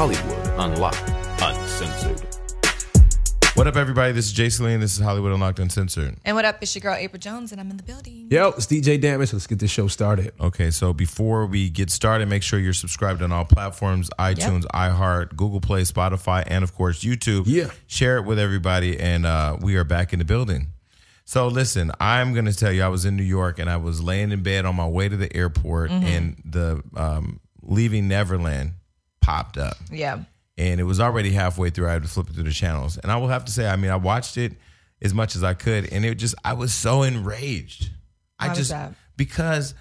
Hollywood Unlocked, Uncensored. What up, everybody? This is Jason Lee, and this is Hollywood Unlocked Uncensored. And what up? It's your girl Apryl Jones, and I'm in the building. Yo, it's DJ Damage. Let's get this show started. Okay, so before we get started, make sure you're subscribed on all platforms iTunes, iHeart, Google Play, Spotify, and of course, YouTube. Yeah. Share it with everybody, and uh, we are back in the building. So, listen, I'm going to tell you, I was in New York and I was laying in bed on my way to the airport, and the um, Leaving Neverland popped up. Yeah. and it was already halfway through. I had to flip it through the channels, and I will have to say, I mean, I watched it as much as I could, and it just, I was so enraged. I just because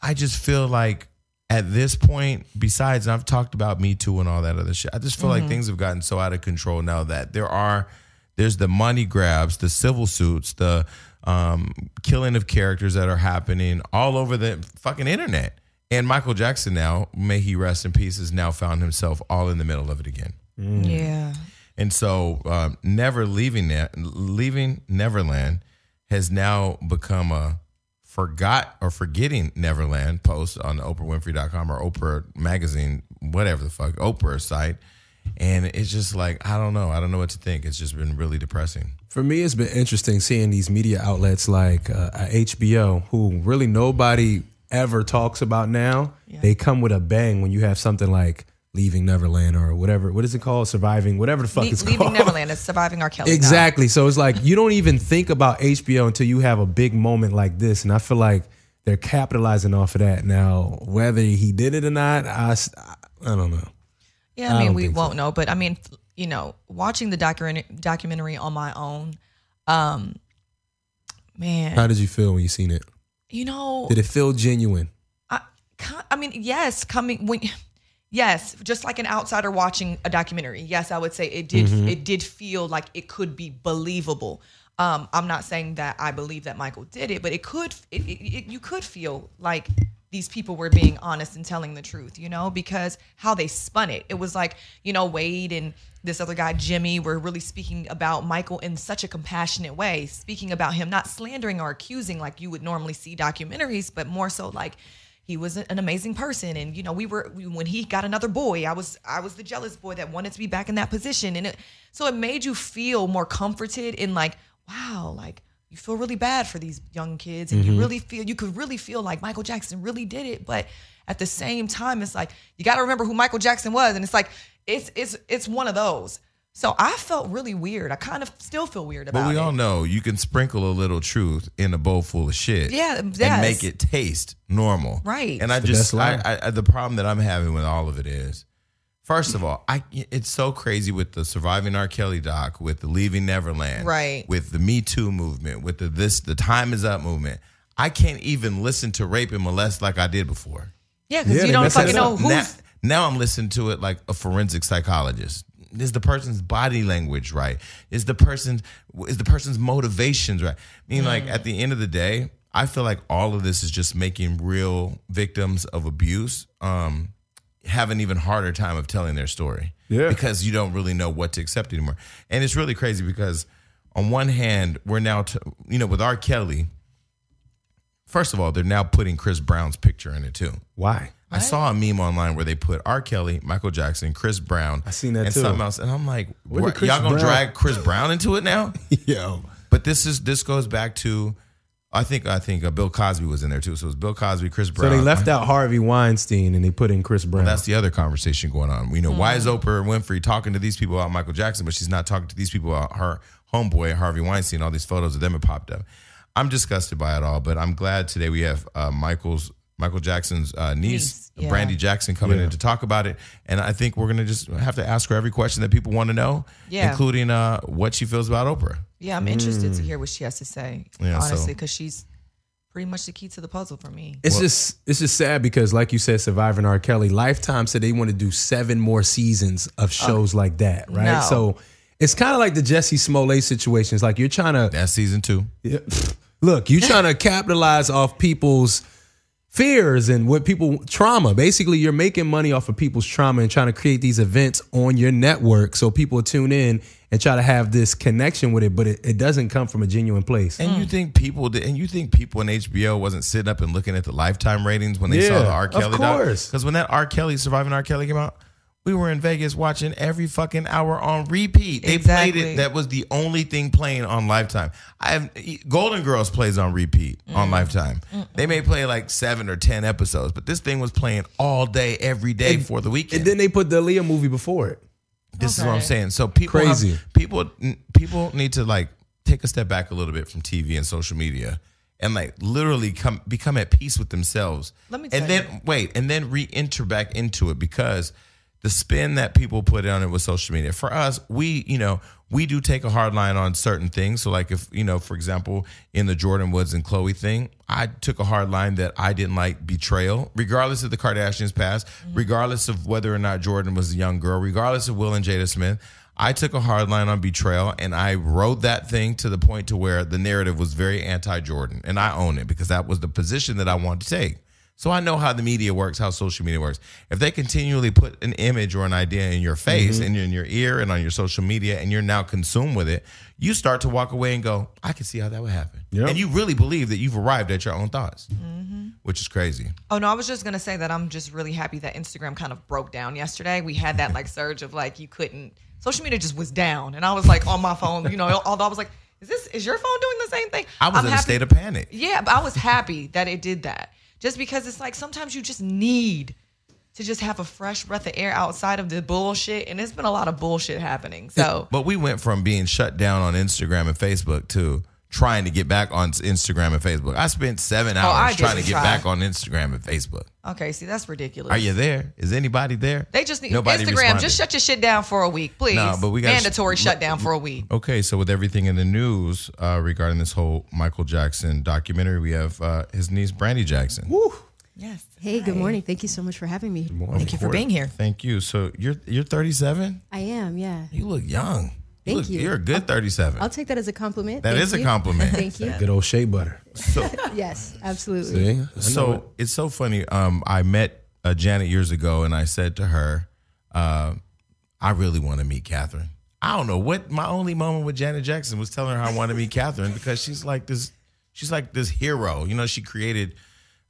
I just feel like at this point, besides, and I've talked about Me Too and all that other shit. I just feel Mm-hmm. like things have gotten so out of control now that there are, there's the money grabs, the civil suits, the um, killing of characters that are happening all over the fucking internet. And Michael Jackson now, may he rest in peace, has now found himself all in the middle of it again. Yeah. And so, um, never leaving that, leaving Neverland has now become a forgot or forgetting Neverland post on the OprahWinfrey.com or Oprah magazine, whatever the fuck, Oprah site. And it's just like, I don't know. I don't know what to think. It's just been really depressing. For me, it's been interesting seeing these media outlets like uh, HBO, who really nobody ever talks about now. They come with a bang when you have something like Leaving Neverland or whatever. What is it called? Surviving, whatever the fuck Le- it's Leaving called. Neverland is surviving R. Kelly. now. Exactly. So it's like you don't even think about HBO until you have a big moment like this, and I feel like they're capitalizing off of that now. Whether he did it or not, I, I don't know. Yeah, I I mean, we won't know, but I mean, you know, watching the documentary documentary on my own, um, man, How did you feel when you seen it? You know, Did it feel genuine? I, I mean, yes, coming when, yes, just like an outsider watching a documentary. Yes, I would say it did. Mm-hmm. It did feel like it could be believable. Um, I'm not saying that I believe that Michael did it, but it could. It, it, it, you could feel like these people were being honest and telling the truth, you know, because how they spun it. It was like, you know, Wade and this other guy, Jimmy, were really speaking about Michael in such a compassionate way, speaking about him, not slandering or accusing like you would normally see documentaries, but more so like he was an amazing person and you know we were we, when he got another boy i was i was the jealous boy that wanted to be back in that position and it so it made you feel more comforted in like wow like you feel really bad for these young kids and you mm-hmm. really feel you could really feel like michael jackson really did it but at the same time it's like you got to remember who michael jackson was and it's like it's it's it's one of those so i felt really weird i kind of still feel weird about it. But we it all know you can sprinkle a little truth in a bowl full of shit. Yeah, And yes. make it taste normal. Right. And I just. I, I, the problem that I'm having with all of it is, first of all, I it's so crazy with the surviving R. Kelly doc, with the leaving Neverland, Right. With the Me Too movement, with the this the Time Is Up movement. I can't even listen to rape and molest like I did before. yeah because Yeah, you don't fucking know up. who's now, now I'm listening to it like a forensic psychologist. Is the person's body language right? Is the person's is the person's motivations right? I mean, like at the end of the day, I feel like all of this is just making real victims of abuse um, have an even harder time of telling their story. Yeah. Because you don't really know what to accept anymore. And it's really crazy because on one hand, we're now, t- you know, with R. Kelly, first of all, they're now putting Chris Brown's picture in it too. Why? I saw a meme online where they put R. Kelly, Michael Jackson, Chris Brown, I seen that and too. something else, and I'm like, Where did what, Chris y'all gonna Brown- drag Chris Brown into it now? Yo. But this is this goes back to, I think I think uh, Bill Cosby was in there too. So it was Bill Cosby, Chris Brown. So they left out Harvey Weinstein and they put in Chris Brown. That's the other conversation going on. We know why is Oprah Winfrey talking to these people about Michael Jackson, but she's not talking to these people about her homeboy Harvey Weinstein. All these photos of them have popped up. I'm disgusted by it all, but I'm glad today we have uh, Michael's Michael Jackson's uh, niece, Niece, yeah. Brandi Jackson, coming in to talk about it, and I think we're gonna just have to ask her every question that people want to know, Yeah. including uh, what she feels about Oprah. Yeah, I'm interested to hear what she has to say. Yeah, honestly, because she's pretty much the key to the puzzle for me. It's just it's just sad because, like you said, surviving R. Kelly, Lifetime said they want to do seven more seasons of shows like that, right? no. So it's kind of like the Jussie Smollett situation. It's like you're trying to That's season two. Yeah. Look, you're trying to capitalize off people's fears and what people trauma. Basically, you're making money off of people's trauma and trying to create these events on your network so people tune in and try to have this connection with it, but it, it doesn't come from a genuine place. And you hmm. think people did, and you think people in HBO wasn't sitting up and looking at the lifetime ratings when they saw Yeah, the R. of Kelly course. Because when that R. Kelly surviving R. Kelly came out, we were in Vegas watching every fucking hour on repeat. They Exactly. played it. That was the only thing playing on Lifetime. I have Golden Girls plays on repeat on Mm. Lifetime. They may play like seven or ten episodes, but this thing was playing all day, every day for the weekend. And then they put the Aaliyah movie before it. This is what I'm saying. So people have- Crazy. people people need to like take a step back a little bit from TV and social media and like literally come become at peace with themselves. Let me and then wait, and then re-enter back into it because the spin that people put on it with social media. For us, we, you know, we do take a hard line on certain things. So like if, you know, for example, in the Jordyn Woods and Chloe thing, I took a hard line that I didn't like betrayal, regardless of the Kardashians past, mm-hmm. regardless of whether or not Jordyn was a young girl, regardless of Will and Jada Smith. I took a hard line on betrayal and I wrote that thing to the point to where the narrative was very anti-Jordyn and I own it because that was the position that I wanted to take. So I know how the media works, how social media works. If they continually put an image or an idea in your face mm-hmm. and in your ear and on your social media and you're now consumed with it, you start to walk away and go, I can see how that would happen. Yep. And you really believe that you've arrived at your own thoughts, mm-hmm. which is crazy. Oh no, I was just gonna say that I'm just really happy that Instagram kind of broke down yesterday. We had that like surge of like you couldn't social media just was down, and I was like on my phone, you know. Although I was like, is this is your phone doing the same thing? I was I'm in a state of panic. Yeah, but I was happy that it did that. Just because it's like sometimes you just need to just have a fresh breath of air outside of the bullshit, and it's been a lot of bullshit happening. So But we went from being shut down on Instagram and Facebook to trying to get back on Instagram and Facebook. I spent seven I hours trying to get try. back on Instagram and Facebook. okay, see that's ridiculous. Are you there? Is anybody there? They just need Nobody Instagram. responded. Just shut your shit down for a week, please. No, but we gotta- mandatory shutdown for a week. Okay, so with everything in the news uh, regarding this whole Michael Jackson documentary, we have uh, his niece Brandi Jackson. Woo. Yes. Hey, good morning. Thank you so much for having me. Thank you for being here. Thank you. So you're you're 37. I am, yeah. You look young. Thank look, you. You're a good 37. I'll take that as a compliment. That Thank is a compliment. Thank you. Good old shea butter. Yes, absolutely. See? I it. so it's so funny. Um, I met uh, Janet years ago, and I said to her, uh, "I really want to meet Catherine." I don't know what my only moment with Janet Jackson was telling her I want to meet Catherine because she's like this. She's like this hero. You know, she created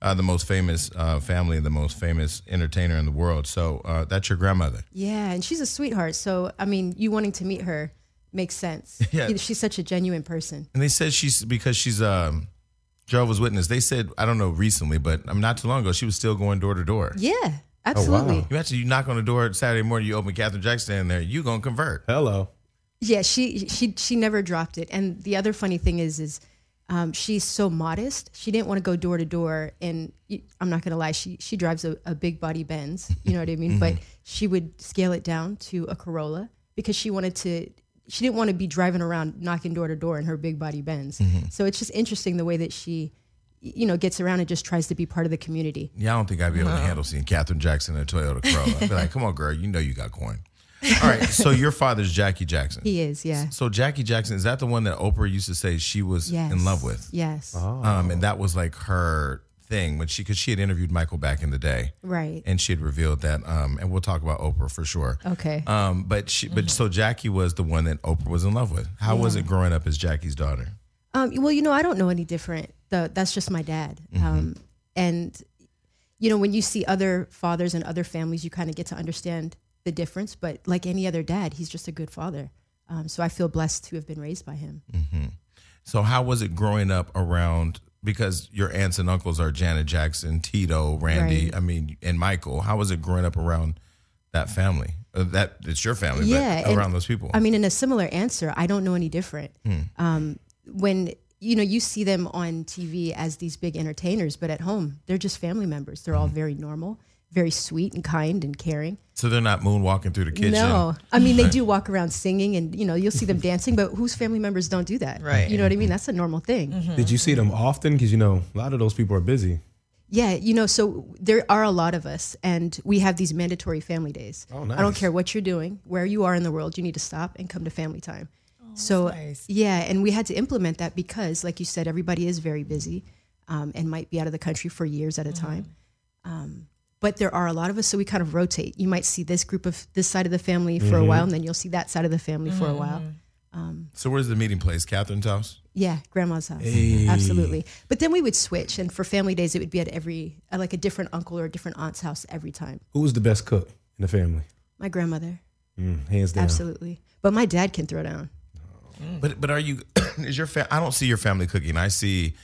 uh, the most famous uh, family, the most famous entertainer in the world. So uh, that's your grandmother. Yeah, and she's a sweetheart. So, I mean, you wanting to meet her makes sense. Yeah. She's such a genuine person. And they said she's because she's um, Jehovah's Witness. They said I don't know recently, but um, not too long ago she was still going door to door. Yeah, Oh, absolutely. wow. You actually you knock on the door Saturday morning, you open Catherine Jackson in there, you gonna convert. Hello. Yeah, she she she never dropped it. And the other funny thing is is um, she's so modest. She didn't want to go door to door. And I'm not gonna lie, she she drives a, a big body Benz. You know what I mean? But she would scale it down to a Corolla because she wanted to. She didn't want to be driving around knocking door to door in her big body Benz. So it's just interesting the way that she, you know, gets around and just tries to be part of the community. Yeah, I don't think I'd be able to handle seeing Catherine Jackson in a Toyota Corolla. I'd be like, come on, girl, you know you got coin. All right, so your father's Jackie Jackson. He is, yeah. So Jackie Jackson is that the one that Oprah used to say she was Yes. in love with? Yes. Um, and that was like her thing when she because she had interviewed Michael back in the day, Right. and she had revealed that. Um, and we'll talk about Oprah for sure. Okay. Um, but she, but so Jackie was the one that Oprah was in love with. How was it growing up as Jackie's daughter? Um, well, you know, I don't know any different. The, that's just my dad. Um, and you know, when you see other fathers and other families, you kind of get to understand the difference. But like any other dad, he's just a good father. Um, so I feel blessed to have been raised by him. Hmm. So how was it growing up around? Because your aunts and uncles are Janet Jackson, Tito, Randy. Right. I mean, and Michael. How was it growing up around that family? Uh, that it's your family, Yeah, but around those people. I mean, in a similar answer, I don't know any different. Um, when you know you see them on TV as these big entertainers, but at home they're just family members. They're all very normal, very sweet and kind and caring. so they're not moonwalking through the kitchen. No, I mean they do walk around singing, and you know you'll see them dancing. But whose family members don't do that? Right. You know what I mean? That's a normal thing. Did you see them often? Because you know a lot of those people are busy. Yeah, you know, so there are a lot of us, and we have these mandatory family days. Oh, nice. I don't care what you're doing, where you are in the world, you need to stop and come to family time. so, nice. yeah, and we had to implement that because, like you said, everybody is very busy um, and might be out of the country for years at a time. Um, but there are a lot of us, so we kind of rotate. You might see this group of this side of the family for a mm-hmm. while, and then you'll see that side of the family for a while. Mm-hmm. Um, so where's the meeting place? Catherine's house. Yeah, grandma's house. Absolutely. But then we would switch, and for family days, it would be at every at like a different uncle or a different aunt's house every time. Who was the best cook in the family? My grandmother, Mm, hands down. absolutely. But my dad can throw down. Mm. But but are you? Is your fam? I don't see your family cooking. I see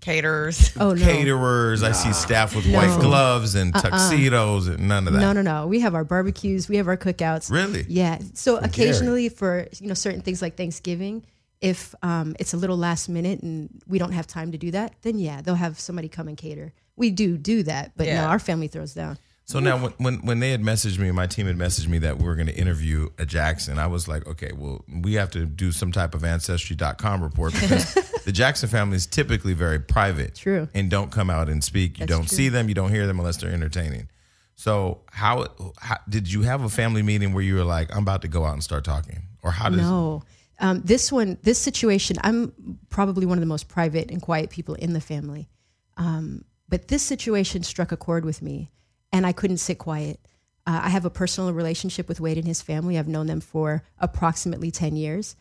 Caterers. Oh no, caterers. I see staff with white No. Uh-uh. gloves and tuxedos and none of that. no, no, no. We have our barbecues. We have our cookouts. Really? Yeah. So occasionally for you know certain things like Thanksgiving, if um, it's a little last minute and we don't have time to do that, then yeah, they'll have somebody come and cater. We do do that, but Yeah. no, our family throws down. So now, when, when when they had messaged me, and my team had messaged me that we were going to interview a Jackson. I was like, okay, well, we have to do some type of ancestry.com report because the Jackson family is typically very private, True. and don't come out and speak. You That's don't true. see them, you don't hear them unless they're entertaining. So how, how did you have a family meeting where you were like, I'm about to go out and start talking, or how does No. Um, this one, this situation, I'm probably one of the most private and quiet people in the family. Um, but this situation struck a chord with me, and I couldn't sit quiet. Uh, I have a personal relationship with Wade and his family. I've known them for approximately 10 years.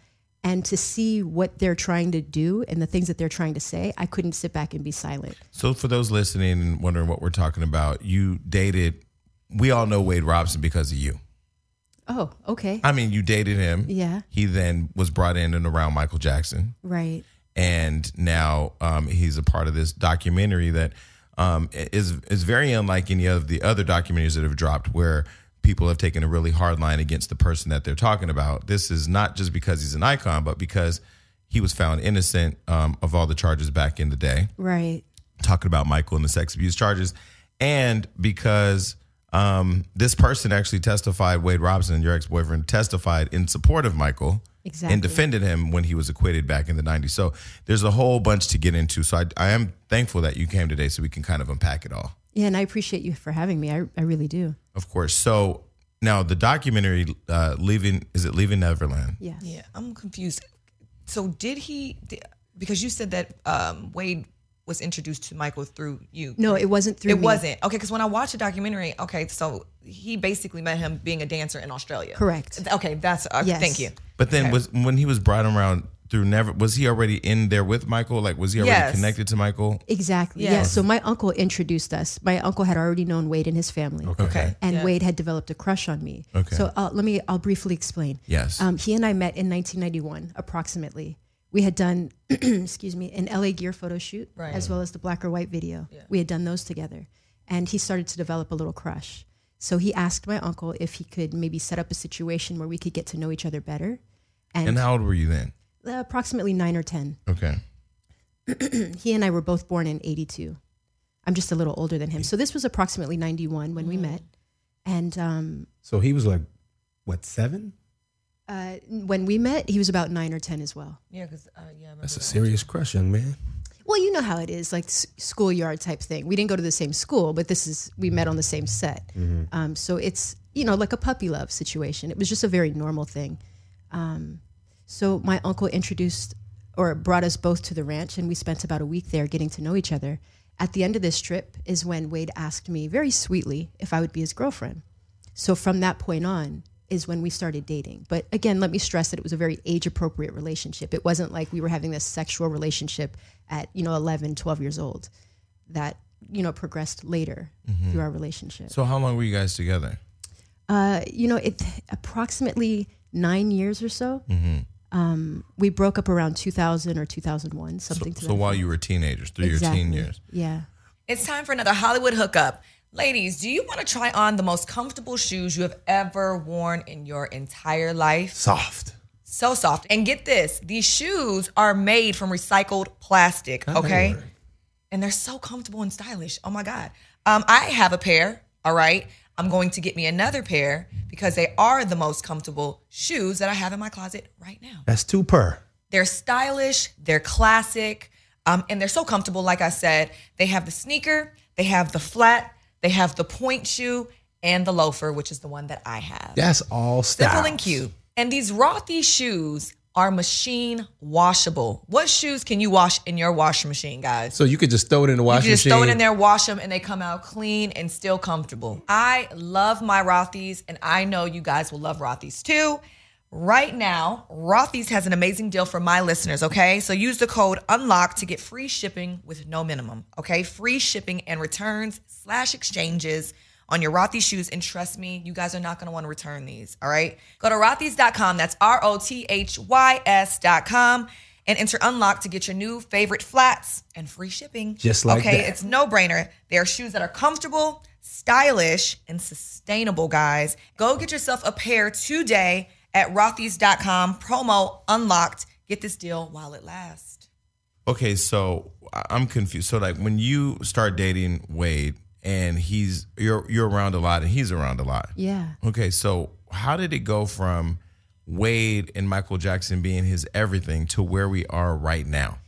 And to see what they're trying to do and the things that they're trying to say, I couldn't sit back and be silent. So for those listening and wondering what we're talking about, you dated. We all know Wade Robson because of you. Oh, okay. I mean, you dated him. Yeah. He then was brought in and around Michael Jackson, Right. and now um, he's a part of this documentary that um, is is very unlike any of the other documentaries that have dropped, where people have taken a really hard line against the person that they're talking about. This is not just because he's an icon, but because he was found innocent um, of all the charges back in the day Right. talking about Michael and the sex abuse charges, and because um, this person actually testified, Wade Robson, your ex boyfriend, testified in support of Michael Exactly. and defended him when he was acquitted back in the 90s. So there's a whole bunch to get into. So I, I am thankful that you came today so we can kind of unpack it all, Yeah, and I appreciate you for having me. I, I really do. of course. So now the documentary, uh, Leaving, is it Leaving Neverland? Yes. Yeah, I'm confused. So did he? Because you said that um, Wade was introduced to Michael through you. No, it wasn't through It me. wasn't okay because when I watched the documentary, okay, so he basically met him being a dancer in Australia. Correct. Okay, that's uh, Yes. thank you. But then Okay. was when he was brought around through Never, was he already in there with Michael? Like, was he already Yes. connected to Michael? Exactly. Yes. Yeah. So my uncle introduced us. My uncle had already known Wade and his family. Okay. And Yeah. Wade had developed a crush on me. Okay. So uh, let me, I'll briefly explain. Yes. Um, he and I met in 1991, approximately. We had done, excuse me, an LA Gear photo shoot, Right. as well as the black or white video. We had done those together. And he started to develop a little crush. So he asked my uncle if he could maybe set up a situation where we could get to know each other better. And, And how old were you then? uh, approximately nine or 10. Okay. he and I were both born in 82. I'm just a little older than him. So this was approximately 91 when we met. And um, So he was like, what, seven? Uh, when we met, he was about nine or 10 as well. Yeah, because uh, yeah, I That's a that. serious crush, young man. Well, you know how it is, like s- schoolyard type thing. We didn't go to the same school, but this is, we met on the same set. Um, so it's, you know, like a puppy love situation. It was just a very normal thing. Um, so my uncle introduced or brought us both to the ranch, and we spent about a week there getting to know each other. At the end of this trip is when Wade asked me very sweetly if I would be his girlfriend. So from that point on is when we started dating. But again, let me stress that it was a very age appropriate relationship. It wasn't like we were having this sexual relationship at, you know, 11, 12 years old. That, you know, progressed later through our relationship. So how long were you guys together? Uh, you know, it approximately nine years or so. Um, we broke up around 2000 or 2001, So, something to so that. while you were teenagers, through your teen years. Yeah. It's time for another Hollywood hookup. Ladies, do you want to try on the most comfortable shoes you have ever worn in your entire life? Soft. So soft. And get this these shoes are made from recycled plastic, okay? And they're so comfortable and stylish. Oh my God. Um, I have a pair, all right? I'm going to get me another pair because they are the most comfortable shoes that I have in my closet right now. That's two per. They're stylish, they're classic, um, and they're so comfortable. Like I said, they have the sneaker, they have the flat, they have the point shoe, and the loafer, which is the one that I have. That's all style. Simple and cute. And these Rothy shoes are machine washable. What shoes can you wash in your washing machine, guys? So you could just throw it in the You washing just machine. throw it in there, wash them, and they come out clean and still comfortable. I love my Rothy's, and I know you guys will love Rothy's too. Right now, Rothy's has an amazing deal for my listeners, okay? So use the code UNLOCK to get free shipping with no minimum, okay? Free shipping and returns slash exchanges on your Rothy's shoes. And trust me, you guys are not going to want to return these. All right. Go to rothys.com. That's R O T H Y S.com and enter unlock to get your new favorite flats and free shipping. Just like okay, that. it's no brainer. They are shoes that are comfortable, stylish, and sustainable, guys. Go get yourself a pair today at rothys.com. Promo unlocked. Get this deal while it lasts. Okay, so I- I'm confused. So like when you start dating Wade and he's you're you're around a lot and he's around a lot. Yeah. Okay, so how did it go from Wade and Michael Jackson being his everything to where we are right now?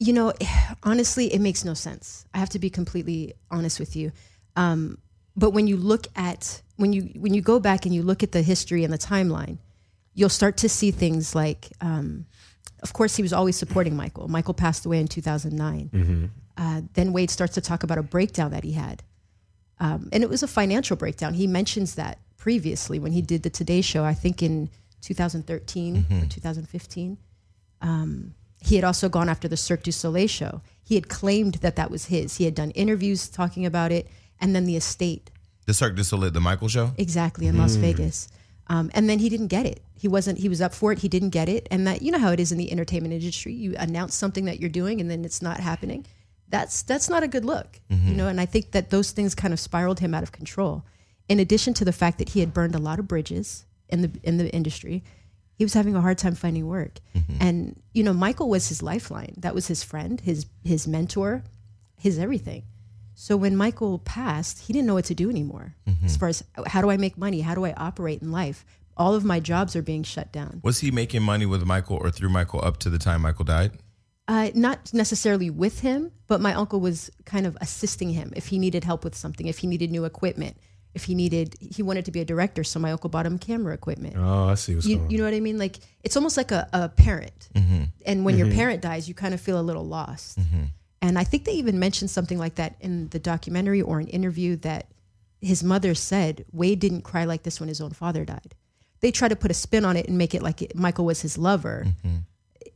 You know, honestly, it makes no sense. I have to be completely honest with you. Um, but when you look at when you when you go back and you look at the history and the timeline, you'll start to see things like, um, of course, he was always supporting Michael. Michael passed away in 2009. Uh, then Wade starts to talk about a breakdown that he had, um, and it was a financial breakdown. He mentions that previously when he did the Today Show. I think in 2013 or 2015 he had also gone after the Cirque du Soleil show. He had claimed that that was his. He had done interviews talking about it, and then the estate The Cirque du Soleil, the Michael show? exactly in Las mm. Vegas. Um, and then he didn't get it. He wasn't. He was up for it. He didn't get it. And that you know how it is in the entertainment industry. You announce something that you're doing, and then it's not happening. That's that's not a good look. You mm-hmm. know. And I think that those things kind of spiraled him out of control. In addition to the fact that he had burned a lot of bridges in the in the industry, he was having a hard time finding work. Mm-hmm. And you know, Michael was his lifeline. That was his friend, his his mentor, his everything. So when Michael passed, he didn't know what to do anymore. Mm-hmm. As far as uh, how do I make money? How do I operate in life? All of my jobs are being shut down. Was he making money with Michael or through Michael up to the time Michael died? Uh, not necessarily with him, but my uncle was kind of assisting him if he needed help with something, if he needed new equipment, if he needed, he wanted to be a director. So my uncle bought him camera equipment. Oh, I see what's you, going on. you know what I mean? Like it's almost like a, a parent. Mm-hmm. And when your mm-hmm. parent dies, you kind of feel a little lost. And I think they even mentioned something like that in the documentary or an interview that his mother said Wade didn't cry like this when his own father died. They try to put a spin on it and make it like it, Michael was his lover. Mm-hmm.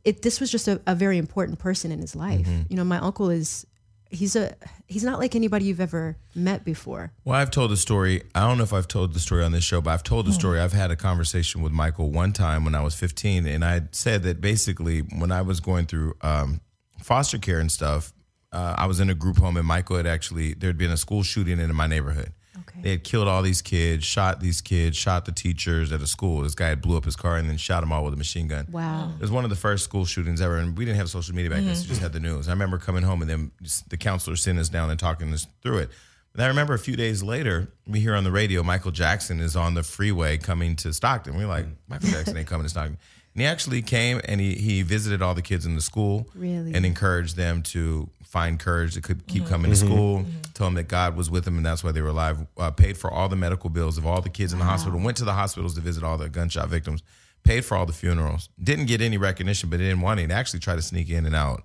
It this was just a, a very important person in his life. Mm-hmm. You know, my uncle is he's a he's not like anybody you've ever met before. Well, I've told the story. I don't know if I've told the story on this show, but I've told the hmm. story. I've had a conversation with Michael one time when I was 15, and I said that basically when I was going through um, foster care and stuff, uh, I was in a group home, and Michael had actually there had been a school shooting in my neighborhood. Okay. They had killed all these kids, shot these kids, shot the teachers at a school. This guy had blew up his car and then shot them all with a machine gun. Wow. It was one of the first school shootings ever, and we didn't have social media back then, so we just had the news. I remember coming home and then the counselor sitting us down and talking us through it. And I remember a few days later, we hear on the radio Michael Jackson is on the freeway coming to Stockton. We're like, Michael Jackson ain't coming to Stockton. And he actually came and he, he visited all the kids in the school Really? and encouraged them to find courage to keep keep mm-hmm. coming to mm-hmm. school. Mm-hmm. Told them that God was with them and that's why they were alive. Uh, paid for all the medical bills of all the kids in the hospital. Went to the hospitals to visit all the gunshot victims. Paid for all the funerals. Didn't get any recognition, but didn't want it. Actually, tried to sneak in and out.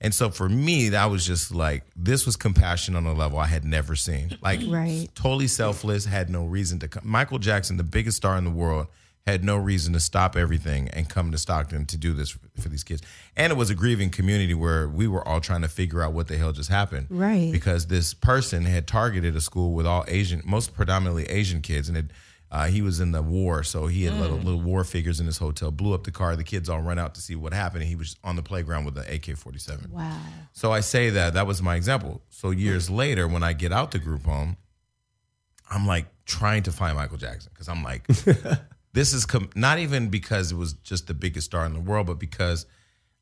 And so for me, that was just like this was compassion on a level I had never seen. Like Right. totally selfless, had no reason to come. Michael Jackson, the biggest star in the world, had no reason to stop everything and come to Stockton to do this for, for these kids. And it was a grieving community where we were all trying to figure out what the hell just happened. Right. Because this person had targeted a school with all Asian, most predominantly Asian kids, and it. Uh, he was in the war, so he had little little war figures in his hotel. Blew up the car. The kids all run out to see what happened. And he was on the playground with the AK forty seven. Wow. So I say that that was my example. So years later, when I get out the group home, I'm like trying to find Michael Jackson because I'm like, this is com- not even because it was just the biggest star in the world, but because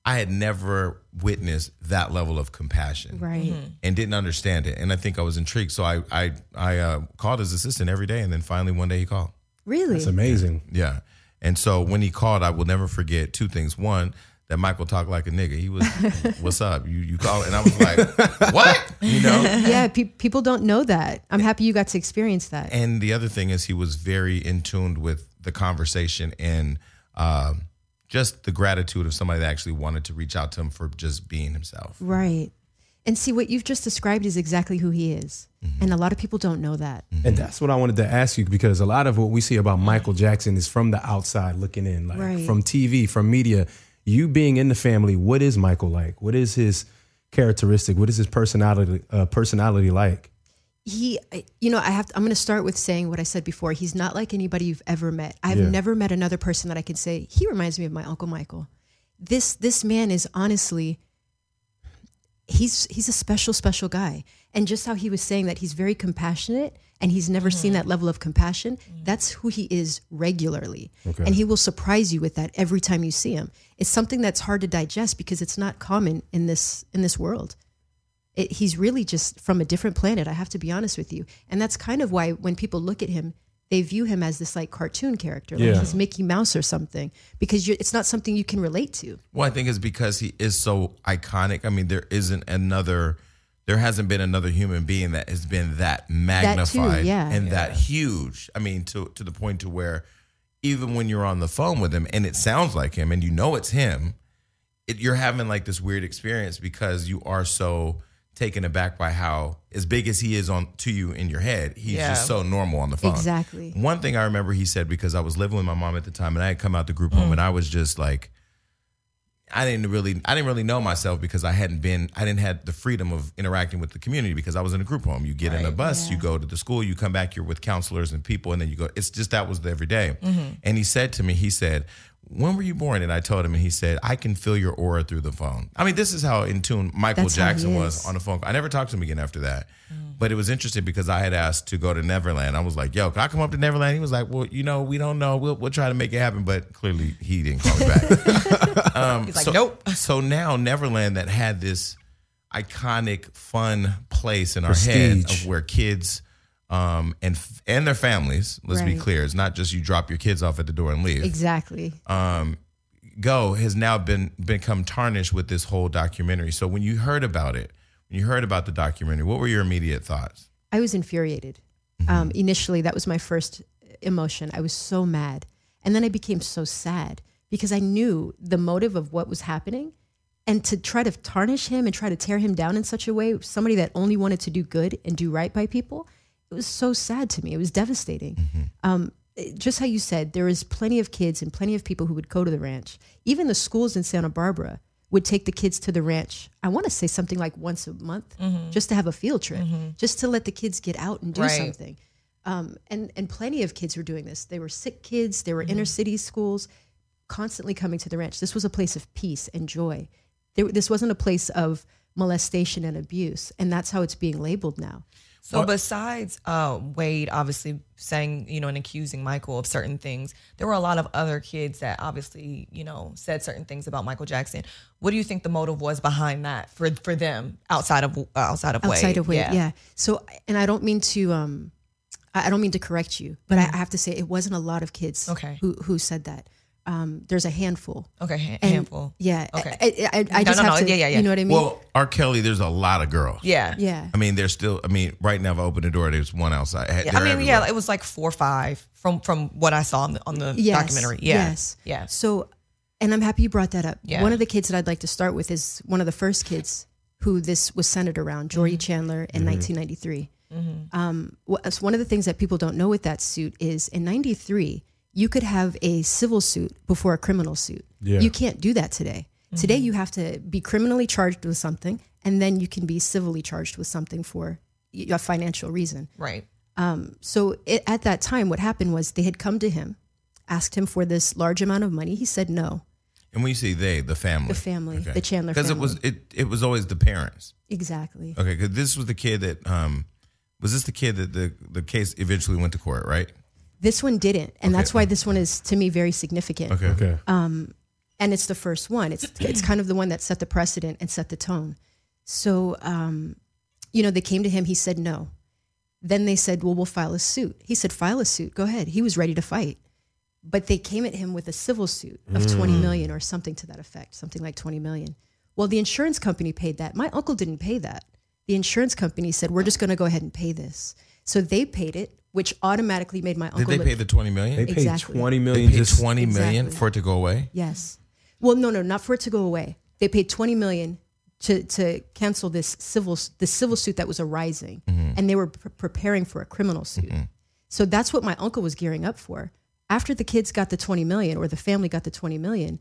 I had never witnessed that level of compassion Right. and didn't understand it. And I think I was intrigued. So I I I uh, called his assistant every day, and then finally one day he called. Really? That's amazing. Yeah. And so when he called, I will never forget two things. One, that Michael talked like a nigga. He was, "What's up?" You you call, and I was like, "What?" You know. yeah, pe- people don't know that. I'm happy you got to experience that. And the other thing is, he was very in tuned with the conversation and um, just the gratitude of somebody that actually wanted to reach out to him for just being himself. Right. And see, what you've just described is exactly who he is. And a lot of people don't know that. And that's what I wanted to ask you because a lot of what we see about Michael Jackson is from the outside looking in, like Right. from TV, from media. You being in the family, what is Michael like? What is his characteristic? What is his personality uh, personality like? He you know i have to, i'm going to start with saying what i said before. He's not like anybody you've ever met. I've Yeah. never met another person that i can say he reminds me of my uncle michael. This this man is honestly he's he's a special special guy. And just how he was saying that he's very compassionate and he's never seen mm-hmm. that level of compassion mm. that's who he is regularly. And he will surprise you with that every time you see him. It's something that's hard to digest because it's not common in this in this world it, he's really just from a different planet i have to be honest with you and that's kind of why when people look at him they view him as this like cartoon character like Yeah. he's mickey mouse or something because you're, it's not something you can relate to Well, I think it's because he is so iconic. I mean, there isn't another, there hasn't been another human being that has been that magnified yeah. and that huge. I mean, to to the point to where even when you're on the phone with him and it sounds like him and you know it's him, it, you're having like this weird experience because you are so taken aback by how as big as he is on to you in your head, he's Yeah. just so normal on the phone. Exactly. One thing I remember he said because I was living with my mom at the time and I had come out the group home and I was just like I didn't really I didn't really know myself because I hadn't been I didn't have the freedom of interacting with the community because I was in a group home. You get in a Right. bus, you go to the school, you come back, you're with counselors and people, and then you go. It's just that was the everyday. Mm-hmm. And he said to me, he said, "When were you born?" And I told him, and he said, "I can feel your aura through the phone." I mean, this is how in tune Michael That's Jackson was on the phone. I never talked to him again after that. Mm. But it was interesting because I had asked to go to Neverland. I was like, "Yo, can I come up to Neverland?" He was like, "Well, you know, we don't know. We'll we'll try to make it happen." But clearly, he didn't call me back. um, He's like, so, nope. So now Neverland that had this iconic, fun place in our Prestige. head of where kids um, and and their families. Let's be clear, it's not just you drop your kids off at the door and leave exactly um, go has now been become tarnished with this whole documentary. So when you heard about it, when you heard about the documentary, what were your immediate thoughts? I was infuriated. Um, initially, that was my first emotion. I was so mad. And then I became so sad because I knew the motive of what was happening. And to try to tarnish him and try to tear him down in such a way, somebody that only wanted to do good and do right by people, it was so sad to me. It was devastating. Um, just how you said, there is plenty of kids and plenty of people who would go to the ranch. Even the schools in Santa Barbara would take the kids to the ranch. I want to say something like once a month, just to have a field trip, just to let the kids get out and do Right. something. Um, and and plenty of kids were doing this. They were sick kids. They were inner city schools, constantly coming to the ranch. This was a place of peace and joy. There, this wasn't a place of molestation and abuse, and that's how it's being labeled now. So besides uh, Wade obviously saying, you know, and accusing Michael of certain things, there were a lot of other kids that obviously, you know, said certain things about Michael Jackson. What do you think the motive was behind that for for them outside of uh, outside of Wade? outside of Wade. Yeah. So, and I don't mean to, um, I don't mean to correct you, but I I have to say it wasn't a lot of kids Mm-hmm. Okay. who who said that. Um, there's a handful. Okay, ha- And- handful. Yeah. Okay. I, I, I No, just no, have no. to. Yeah, yeah, yeah. You know what I mean? Well, R. Kelly, there's a lot of girls. Yeah. yeah. I mean, there's still. I mean, right now, if I open the door, there's one outside. Yeah, I mean, everywhere. yeah, it was like four or five from from what I saw on the, on the Yes, documentary. Yeah. Yes. Yeah. So, and I'm happy you brought that up. Yeah. One of the kids that I'd like to start with is one of the first kids who this was centered around, Mm-hmm. Jordy Chandler in 1993. Um, wha- so one of the things that people don't know with that suit is in 93, you could have a civil suit before a criminal suit. Yeah. You can't do that today. Today, you have to be criminally charged with something, and then you can be civilly charged with something for a financial reason. Right. So it, at that time, what happened was they had come to him, asked him for this large amount of money. He said no. And when you say they, the family, The family, the Chandler because it was it it was always the parents. Exactly. Okay, because this was the kid that um was this the kid that the the case eventually went to court, right? This one didn't, and that's why this one is to me very significant. Okay, Okay. And it's the first one. It's it's kind of the one that set the precedent and set the tone. So, um, you know, they came to him. He said no. Then they said, "Well, we'll file a suit." He said, "File a suit. Go ahead." He was ready to fight, but they came at him with a civil suit of twenty million or something to that effect, something like twenty million. Well, the insurance company paid that. My uncle didn't pay that. The insurance company said, "We're just going to go ahead and pay this." So they paid it, which automatically made my uncle. Did uncle they look pay the twenty million? They They, paid Exactly. twenty million. paid just twenty million Exactly. for it to go away. Yes. Well, no, no, not for it to go away. They paid twenty million to to cancel this civil the civil suit that was arising, mm-hmm. and they were pre- preparing for a criminal suit. Mm-hmm. So that's what my uncle was gearing up for. After the kids got the twenty million, or the family got the twenty million,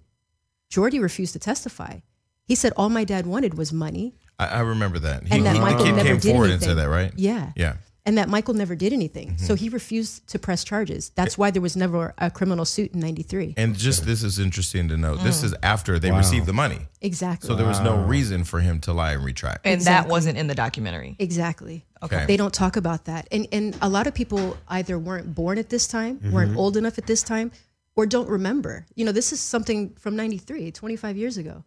Jordy refused to testify. He said all my dad wanted was money. I, I remember that. He, And that he- the Michael kid never came did forward and anything. said that, right? Yeah. Yeah. And that Michael never did anything. Mm-hmm. So he refused to press charges. That's why there was never a criminal suit in 93. And just this is interesting to note. Mm. This is after they Wow. received the money. Exactly. So there was no reason for him to lie and retract. And that wasn't in the documentary. Exactly. Okay. They don't talk about that. And and a lot of people either weren't born at this time, weren't old enough at this time, or don't remember. You know, this is something from 93, 25 years ago.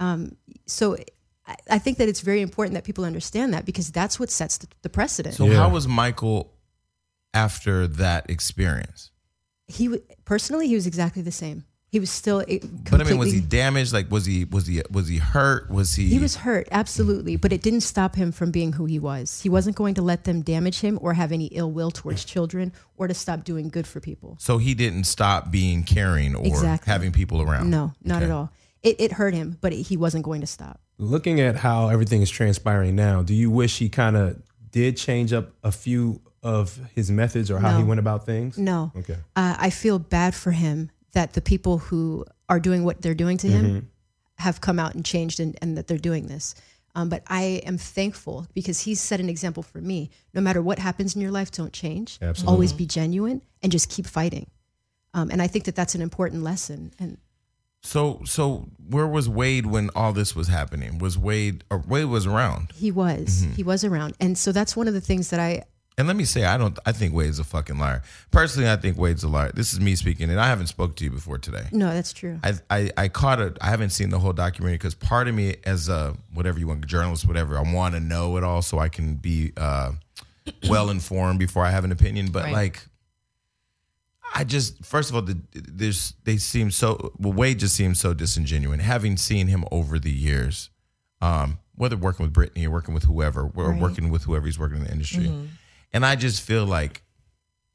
Um, so I, I think that it's very important that people understand that because that's what sets the, the precedent. So Yeah. how was Michael after that experience? he w- personally, he was exactly the same. He was still But I mean, was he damaged? Like, was he was he was he hurt? Was he? He was hurt, absolutely, but it didn't stop him from being who he was. He wasn't going to let them damage him or have any ill will towards children or to stop doing good for people. So he didn't stop being caring or Exactly. having people around. No, not at all. It, it hurt him, but he wasn't going to stop. Looking at how everything is transpiring now, do you wish he kind of did change up a few of his methods or how he went about things? No. Okay. Uh, I feel bad for him that the people who are doing what they're doing to him have come out and changed and, and that they're doing this. Um, but I am thankful because he's set an example for me. No matter what happens in your life, don't change. Absolutely. Always be genuine and just keep fighting. Um, and I think that that's an important lesson. And So so where was Wade when all this was happening? Was Wade or Wade was around? he was, he was around. And so that's one of the things that I, And let me say, I don't. I think Wade's a fucking liar. Personally, I think Wade's a liar. This is me speaking, and I haven't spoke to you before today. no, that's true. I, I, I caught it. I haven't seen the whole documentary because part of me, as a whatever you want, journalist, whatever, I want to know it all so I can be uh, well informed before I have an opinion. But Right. like, I just first of all, the, there's they seem so. Well, Wade just seems so disingenuous. Having seen him over the years, um, whether working with Britney or working with whoever, or Right. working with whoever he's working in the industry, and I just feel like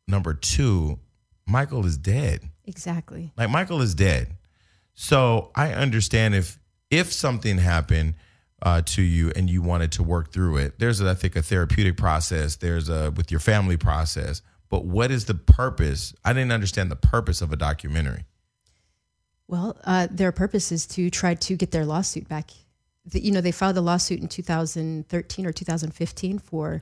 number two, Michael is dead. exactly. Like Michael is dead. So I understand if if something happened uh, to you and you wanted to work through it, there's I think a therapeutic process. There's a with your family process. But what is the purpose? I didn't understand the purpose of a documentary. Well, uh, their purpose is to try to get their lawsuit back. The, you know, they filed a lawsuit in 2013 or 2015 for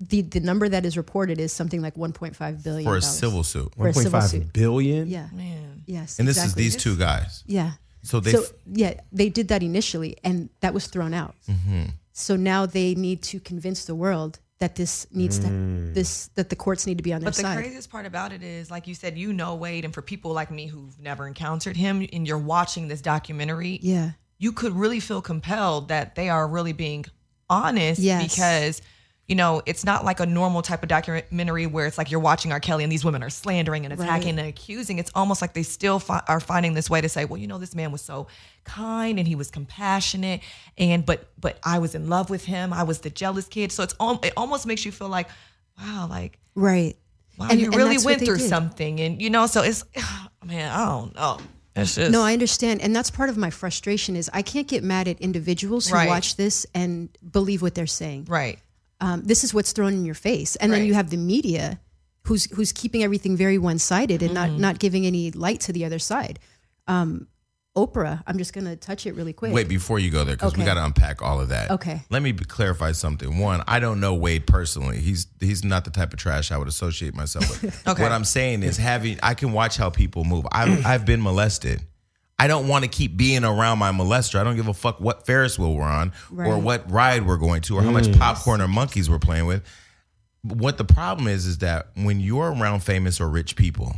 the the number that is reported is something like 1.5 billion For a civil suit. For a civil 1.5 suit. billion? Yeah. Man. Yes. And this is these two guys. Yeah. So they so yeah, they did that initially, and that was thrown out. Mm-hmm. So now they need to convince the world that this needs to mm. this that the courts need to be on their side. But the side. craziest part about it is, like you said, you know Wade, and for people like me who've never encountered him, and you're watching this documentary, yeah. you could really feel compelled that they are really being honest Yes. because you know it's not like a normal type of documentary where it's like you're watching R. Kelly and these women are slandering and attacking and accusing. It's almost like they still fi- are finding this way to say, well, you know, this man was so kind and he was compassionate, and but but I was in love with him. I was the jealous kid. So it's al- it almost makes you feel like, wow, like Right. wow, And- you and really went through did. something, and you know, so it's oh, man, I don't know. It's just No, I understand, and that's part of my frustration is I can't get mad at individuals who Right. watch this and believe what they're saying. right. Um, this is what's thrown in your face, and then you have the media, who's who's keeping everything very one sided and not not giving any light to the other side. Um, Oprah, I'm just gonna touch it really quick. Wait, before you go there, because we got to unpack all of that. Okay. Let me clarify something. One, I don't know Wade personally. He's he's not the type of trash I would associate myself with. Okay. What I'm saying is having I can watch how people move. I've I've been molested. I don't want to keep being around my molester. I don't give a fuck what Ferris wheel we're on or what ride we're going to or how much mm. popcorn or monkeys we're playing with. What the problem is is that when you're around famous or rich people,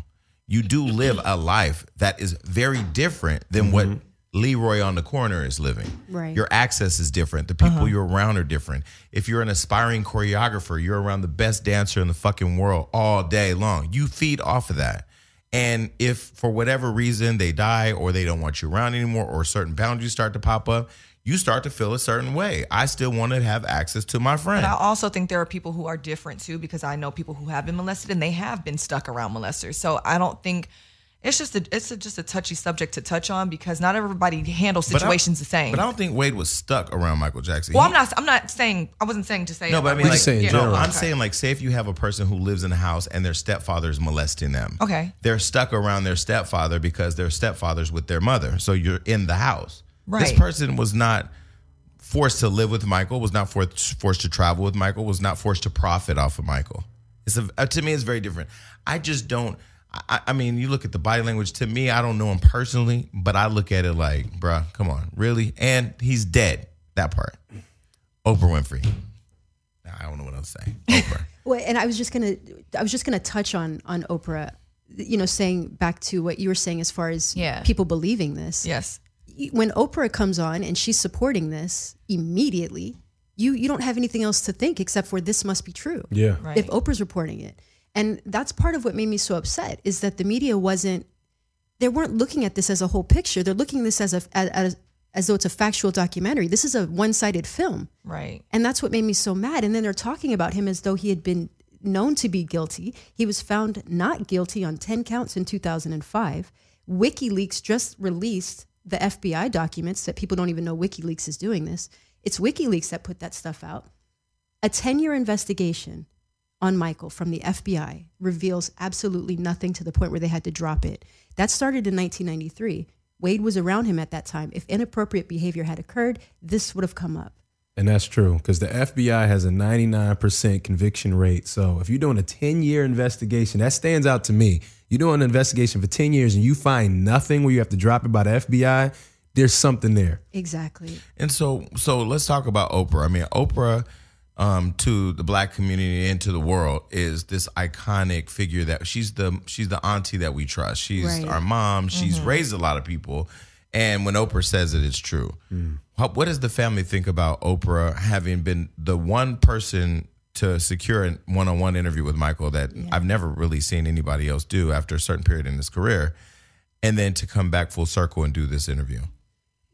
you do live a life that is very different than what mm-hmm. Leroy on the corner is living. Right. Your access is different. The people uh-huh. you're around are different. If you're an aspiring choreographer, you're around the best dancer in the fucking world all day long. You feed off of that. And if for whatever reason they die or they don't want you around anymore or certain boundaries start to pop up, you start to feel a certain way. I still want to have access to my friend. But I also think there are people who are different too, because I know people who have been molested and they have been stuck around molesters. So I don't think it's just a it's a, just a touchy subject to touch on because not everybody handles situations the same. But I don't think Wade was stuck around Michael Jackson. well, He- I'm not. I'm not saying. I wasn't saying to say. No, but I mean, like, saying no, general. I'm okay. saying, like, say if you have a person who lives in a house and their stepfather is molesting them. Okay. They're stuck around their stepfather because their stepfather's with their mother. So you're in the house. Right. This Right. person was not forced to live with Michael, was not forced forced to travel with Michael, was not forced to profit off of Michael. It's a, uh, to me, it's very different. I just don't. I, I mean, you look at the body language. To me, I don't know him personally, but I look at it like, bruh, come on, really? And he's dead. That part. Oprah Winfrey. Nah, I don't know what I'm saying. Oprah. Well, and I was just gonna, I was just gonna touch on on Oprah. You know, saying back to what you were saying as far as Yeah. people believing this. Yes. When Oprah comes on and she's supporting this immediately, you you don't have anything else to think except for this must be true. Yeah. Right. If Oprah's reporting it, and that's part of what made me so upset is that the media wasn't. They weren't looking at this as a whole picture. They're looking at this as a as, as, though it's a factual documentary. This is a one sided film. Right. And that's what made me so mad. And then they're talking about him as though he had been known to be guilty. He was found not guilty on 10 counts in 2005. WikiLeaks just released the FBI documents that people don't even know WikiLeaks is doing this. It's WikiLeaks that put that stuff out. A 10 year investigation on Michael from the FBI reveals absolutely nothing to the point where they had to drop it. That started in 1993. Wade was around him at that time. If inappropriate behavior had occurred, this would have come up. And that's true because the FBI has a 99% conviction rate. So if you're doing a 10 year investigation, that stands out to me. You're doing an investigation for 10 years and you find nothing where you have to drop it by the FBI, there's something there. Exactly. And so, so let's talk about Oprah. I mean, Oprah um, to the black community and to the world is this iconic figure that she's the she's the auntie that we trust. She's Right. our mom. She's raised a lot of people, and when Oprah says it, it's true. How, what does the family think about Oprah having been the one person to secure a one-on-one interview with Michael that I've never really seen anybody else do after a certain period in his career, and then to come back full circle and do this interview?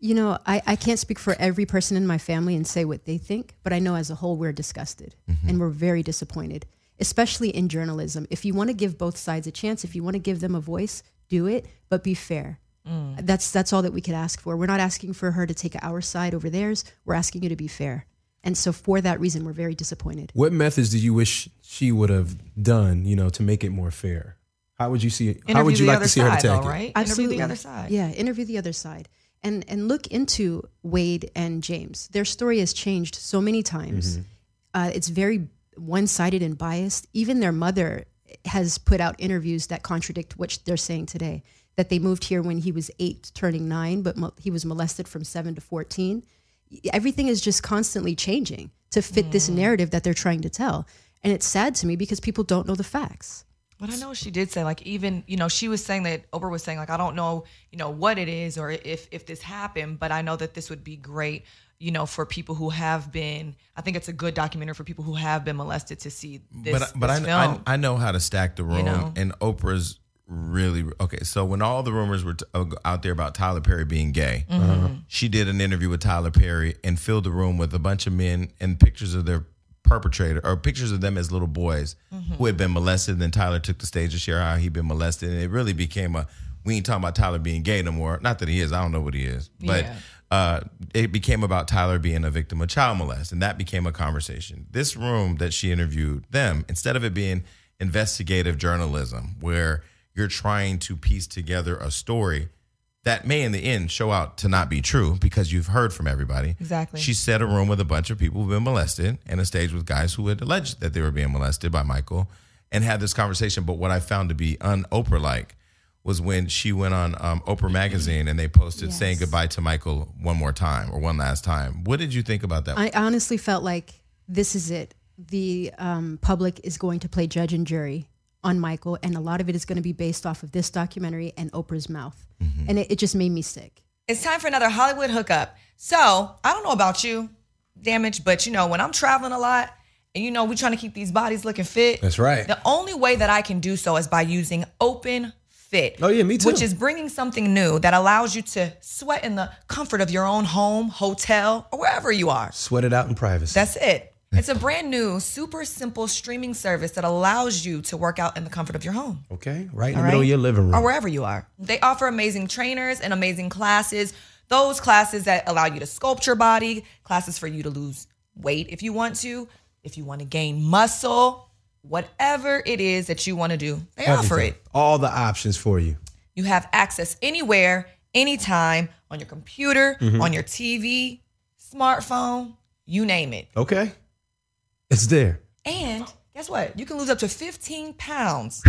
You know, I, I can't speak for every person in my family and say what they think, but I know as a whole we're disgusted mm-hmm. and we're very disappointed, especially in journalism. If you want to give both sides a chance, if you want to give them a voice, do it, but be fair. Mm. That's that's all that we could ask for. We're not asking for her to take our side over theirs. We're asking you to be fair. And so for that reason, we're very disappointed. What methods do you wish she would have done, you know, to make it more fair? How would you see it? How would you like to see her side, to take though, it? right? Absolutely. Interview the other side. Yeah, interview the other side. And and look into Wade and James. Their story has changed so many times. Uh, it's very one-sided and biased. Even their mother has put out interviews that contradict what they're saying today. That they moved here when he was eight, turning nine, but mo- he was molested from seven to fourteen. Everything is just constantly changing to fit this narrative that they're trying to tell. And it's sad to me because people don't know the facts. But I know she did say like even you know she was saying that Oprah was saying like I don't know you know what it is or if if this happened, but I know that this would be great you know for people who have been. I think it's a good documentary for people who have been molested to see this. but but this I. I I know how to stack the room, know? and Oprah's really okay. So when all the rumors were t- uh, out there about Tyler Perry being gay, Mm-hmm. she did an interview with Tyler Perry and filled the room with a bunch of men and pictures of their perpetrator or pictures of them as little boys Mm-hmm. who had been molested. Then Tyler took the stage to share how he'd been molested, and it really became a we ain't talking about Tyler being gay no more. Not that he is. I don't know what he is, but. Yeah. Uh, it became about Tyler being a victim of child molest, and that became a conversation. This room that she interviewed them, instead of it being investigative journalism, where you're trying to piece together a story that may in the end show out to not be true because you've heard from everybody. Exactly. She set a room with a bunch of people who've been molested and a stage with guys who had alleged that they were being molested by Michael and had this conversation. But what I found to be un Oprah like was when she went on um, Oprah magazine and they posted Yes. saying goodbye to Michael one more time or one last time. What did you think about that? I honestly felt like this is it. The um, public is going to play judge and jury on Michael, and a lot of it is going to be based off of this documentary and Oprah's mouth. Mm-hmm. And it, it just made me sick. It's time for another Hollywood hookup. So I don't know about you, damage, but you know when I'm traveling a lot, and you know we're trying to keep these bodies looking fit. That's right. The only way that I can do so is by using Open Fit. Oh, yeah, me too. Which is bringing something new that allows you to sweat in the comfort of your own home, hotel, or wherever you are. Sweat it out in privacy. That's it. It's a brand new, super simple streaming service that allows you to work out in the comfort of your home okay, right in the middle of your living room. or wherever you are. They offer amazing trainers and amazing classes. Those classes that allow you to sculpt your body, classes for you to lose weight if you want to, if you want to gain muscle, whatever it is that you want to do, they offer it. All the options for you. You have access anywhere, anytime on your computer, mm-hmm. on your TV. smartphone, you name it. Okay. It's there. And guess what? You can lose up to 15 pounds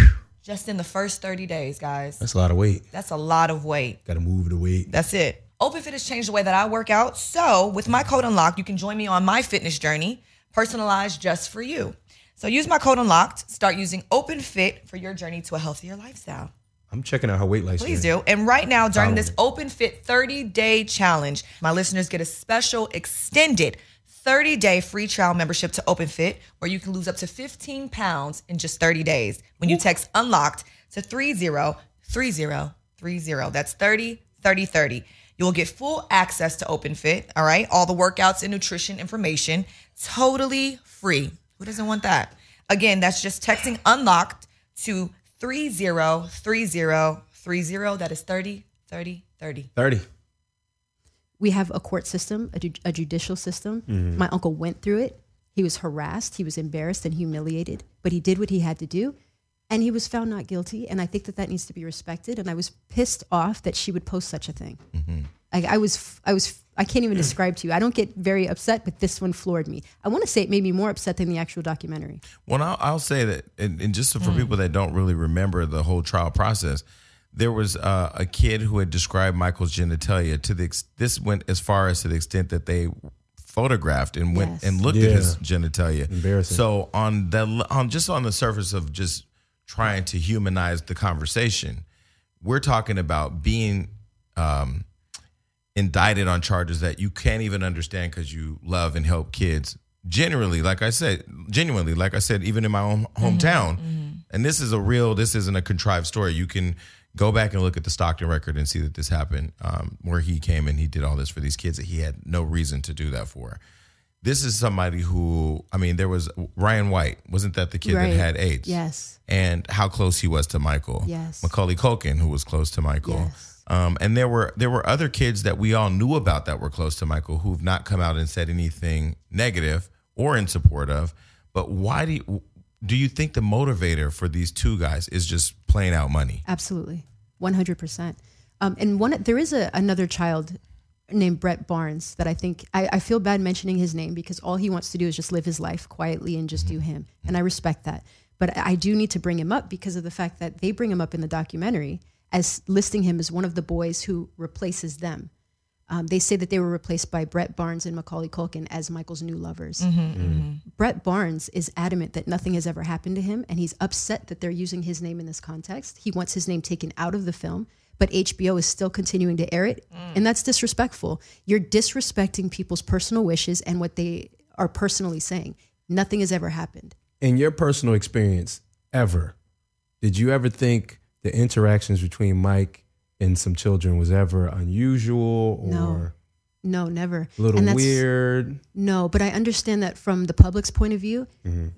just in the first 30 days, guys. That's a lot of weight. That's a lot of weight. Got to move the weight. That's it. OpenFit has changed the way that I work out. So, with my code Unlocked, you can join me on my fitness journey, personalized just for you. So, use my code Unlocked. Start using OpenFit for your journey to a healthier lifestyle. I'm checking out her weight loss. Please do. And right now, during this. Open Fit 30 day challenge, my listeners get a special extended 30 day free trial membership to Open Fit, where you can lose up to 15 pounds in just 30 days when you text unlocked to 303030. That's 30 30 30. You will get full access to Open Fit, all right? All the workouts and nutrition information totally free. Who doesn't want that? Again, that's just texting unlocked to 303030. That is 30 30 30. 30. We have a court system, a, ju- a judicial system. Mm-hmm. My uncle went through it. He was harassed, he was embarrassed and humiliated, but he did what he had to do. And he was found not guilty. And I think that that needs to be respected. And I was pissed off that she would post such a thing. Mm-hmm. I, I was, I was, I can't even describe to you. I don't get very upset, but this one floored me. I want to say it made me more upset than the actual documentary. Well, I'll, I'll say that, and, and just for mm. people that don't really remember the whole trial process, there was uh, a kid who had described Michael's genitalia to the ex- this went as far as to the extent that they photographed and went Yes. and looked Yeah. at his genitalia. Embarrassing. So on the on just on the surface of just trying to humanize the conversation, we're talking about being um, indicted on charges that you can't even understand because you love and help kids. Generally, like I said, genuinely, like I said, even in my own hometown, and this is a real, this isn't a contrived story. You can go back and look at the Stockton record and see that this happened, um, where he came and he did all this for these kids that he had no reason to do that for. This is somebody who, I mean, there was Ryan White, wasn't that the kid Right. that had AIDS? Yes. and how close he was to Michael. Yes. Macaulay Culkin, who was close to Michael. Yes. Um, and there were there were other kids that we all knew about that were close to Michael who've not come out and said anything negative or in support of. But why do you, do you think the motivator for these two guys is just playing out money? Absolutely, one hundred percent. Um, And one, there is a, another child named Brett Barnes that I think I, I feel bad mentioning his name because all he wants to do is just live his life quietly and just do him, and I respect that. But I do need to bring him up because of the fact that they bring him up in the documentary as listing him as one of the boys who replaces them. Um, they say that they were replaced by Brett Barnes and Macaulay Culkin as Michael's new lovers. Mm-hmm, mm-hmm. Mm-hmm. Brett Barnes is adamant that nothing has ever happened to him, and he's upset that they're using his name in this context. He wants his name taken out of the film, but HBO is still continuing to air it, mm. and that's disrespectful. You're disrespecting people's personal wishes and what they are personally saying. Nothing has ever happened. In your personal experience, ever, did you ever think the interactions between Mike and some children was ever unusual or No. No, never. a little And that's- weird? No, but I understand that from the public's point of view, mm-hmm.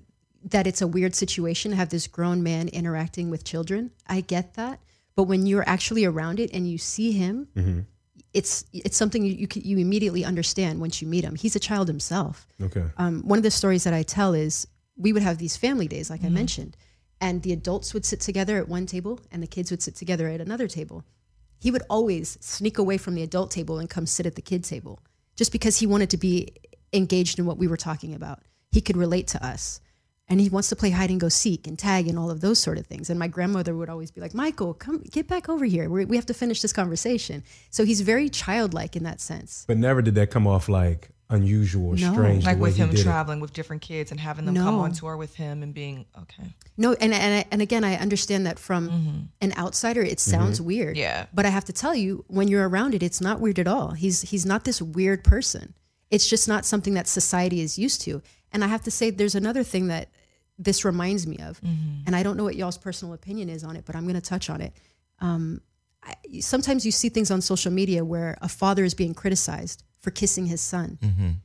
that it's a weird situation to have this grown man interacting with children. I get that, but when you're actually around it and you see him, mm-hmm. it's it's something you you, can, you immediately understand once you meet him. He's a child himself. Okay. Um, one of the stories that I tell is we would have these family days, like I mm-hmm. mentioned, and the adults would sit together at one table and the kids would sit together at another table. He would always sneak away from the adult table and come sit at the kid table just because he wanted to be engaged in what we were talking about. He could relate to us. And he wants to play hide and go seek and tag and all of those sort of things. And my grandmother would always be like, Michael, come get back over here. we we have to finish this conversation. So he's very childlike in that sense. But never did that come off like unusual or No. strange. Like with him did it. traveling with different kids and having them come on tour with him and being okay. No, and and and again, I understand that from mm-hmm. an outsider, it sounds mm-hmm. weird. Yeah. but I have to tell you, when you're around it, it's not weird at all. He's he's not this weird person. It's just not something that society is used to. And I have to say, there's another thing that this reminds me of, mm-hmm. and I don't know what y'all's personal opinion is on it, but I'm going to touch on it. Um, I, sometimes you see things on social media where a father is being criticized for kissing his son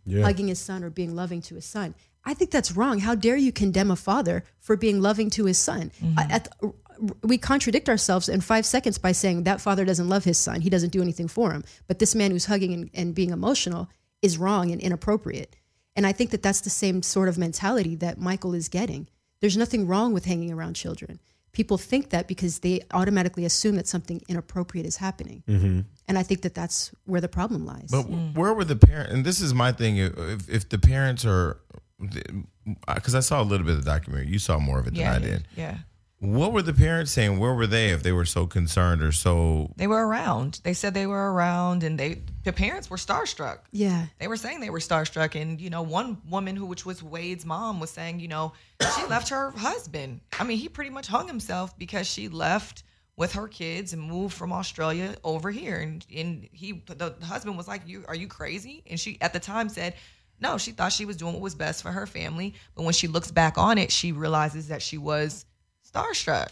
Yeah. hugging his son or being loving to his son. I think that's wrong. How dare you condemn a father for being loving to his son? Mm-hmm. I- at- we contradict ourselves in five seconds by saying that father doesn't love his son. He doesn't do anything for him. But this man who's hugging and, and being emotional is wrong and inappropriate. And I think that that's the same sort of mentality that Michael is getting. There's nothing wrong with hanging around children. People think that because they automatically assume that something inappropriate is happening. Mm-hmm. And I think that that's where the problem lies. But mm. where were the parents? And this is my thing. If, if the parents are, because I saw a little bit of the documentary, you saw more of it than I did. yeah. What were the parents saying? Where were they if they were so concerned or so? They were around. They said they were around, and they the parents were starstruck. yeah. They were saying they were starstruck, and you know, one woman who, which was Wade's mom, was saying, you know, she left her husband. I mean, he pretty much hung himself because she left with her kids and moved from Australia over here, and and he, the husband was like, "You are you crazy?" And she at the time said. No, she thought she was doing what was best for her family, but when she looks back on it, she realizes that she was starstruck.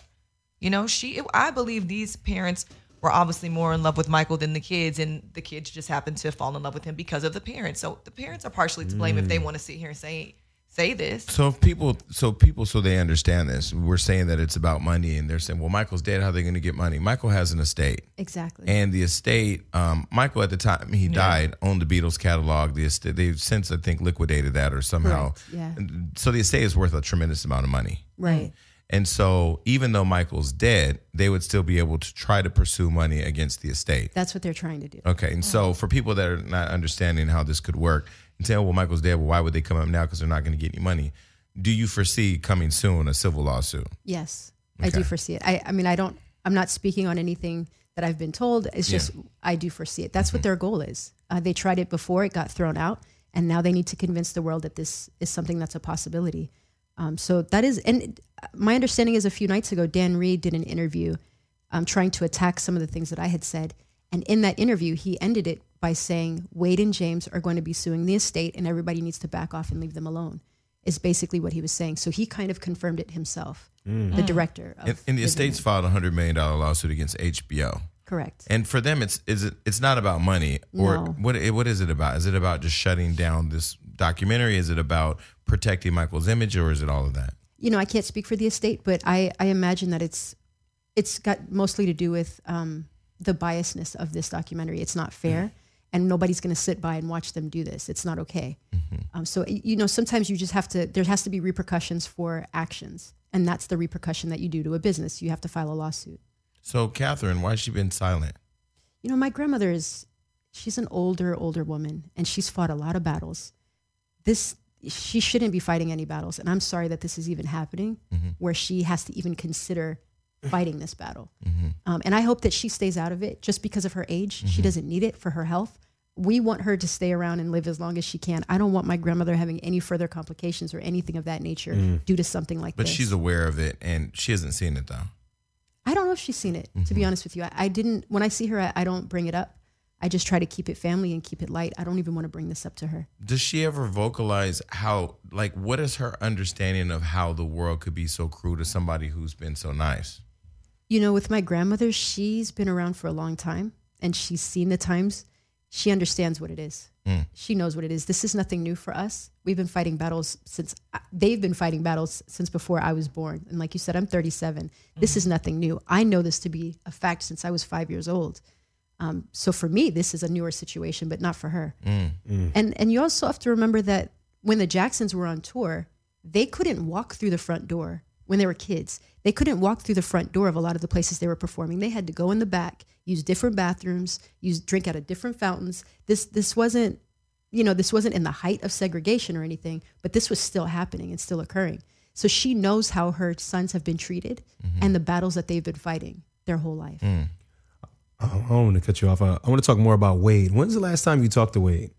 You know, she I believe these parents were obviously more in love with Michael than the kids, and the kids just happened to fall in love with him because of the parents. So the parents are partially to blame if they want to sit here and say say this. So if people, so people, so they understand this. We're saying that it's about money, and they're saying, "Well, Michael's dead. How are they going to get money?" Michael has an estate. Exactly. And the estate, um, Michael at the time he died owned the Beatles catalog. The estate, they've since I think liquidated that or somehow. Correct, yeah. So the estate is worth a tremendous amount of money. right. And so even though Michael's dead, they would still be able to try to pursue money against the estate. That's what they're trying to do. Okay, and so for people that are not understanding how this could work and say, "Oh, well, Michael's dead. Well, why would they come up now? Because they're not going to get any money." Do you foresee coming soon a civil lawsuit? Yes, I do foresee it. I, I mean, I don't. I'm not speaking on anything that I've been told. It's just I do foresee it. That's what their goal is. Uh, they tried it before; it got thrown out, and now they need to convince the world that this is something that's a possibility. Um, so that is, and my understanding is a few nights ago, Dan Reed did an interview um, trying to attack some of the things that I had said, and in that interview, he ended it by saying Wade and James are going to be suing the estate, and everybody needs to back off and leave them alone. Is basically what he was saying. So he kind of confirmed it himself, the director. Of And, and the Living estate's filed a hundred million dollar lawsuit against HBO. correct. And for them, it's is it it's not about money or No. what what is it about? Is it about just shutting down this documentary? Is it about protecting Michael's image, or is it all of that? you know, I can't speak for the estate, but I, I imagine that it's it's got mostly to do with um, the biasness of this documentary. It's not fair, and nobody's going to sit by and watch them do this. It's not okay. Um, so you know, sometimes you just have to. There has to be repercussions for actions, and that's the repercussion that you do to a business. You have to file a lawsuit. So, Catherine, why has she been silent? You know, my grandmother is she's an older, older woman, and she's fought a lot of battles. This she shouldn't be fighting any battles, and I'm sorry that this is even happening, mm-hmm. where she has to even consider fighting this battle. Mm-hmm. Um, and I hope that she stays out of it just because of her age. She mm-hmm. doesn't need it for her health. We want her to stay around and live as long as she can. I don't want my grandmother having any further complications or anything of that nature mm. due to something like that. But this. she's aware of it, and she hasn't seen it though. I don't know if she's seen it, to be honest with you. I, I didn't, when I see her, I, I don't bring it up. I just try to keep it family and keep it light. I don't even want to bring this up to her. Does she ever vocalize how, like, what is her understanding of how the world could be so cruel to somebody who's been so nice? You know, with my grandmother, she's been around for a long time and she's seen the times. She understands what it is. Hmm. She knows what it is. This is nothing new for us. We've been fighting battles since uh, they've been fighting battles since before I was born. And like you said, I'm 37. This mm-hmm. is nothing new. I know this to be a fact since I was five years old. Um, so for me, this is a newer situation, but not for her. Mm. Mm. And and you also have to remember that when the Jacksons were on tour, they couldn't walk through the front door when they were kids. They couldn't walk through the front door of a lot of the places they were performing. They had to go in the back, use different bathrooms, use drink out of different fountains. This this wasn't you know, this wasn't in the height of segregation or anything, but this was still happening and still occurring. So she knows how her sons have been treated mm-hmm. and the battles that they've been fighting their whole life. Mm. Oh, I don't want to cut you off. I, I want to talk more about Wade. When's the last time you talked to Wade?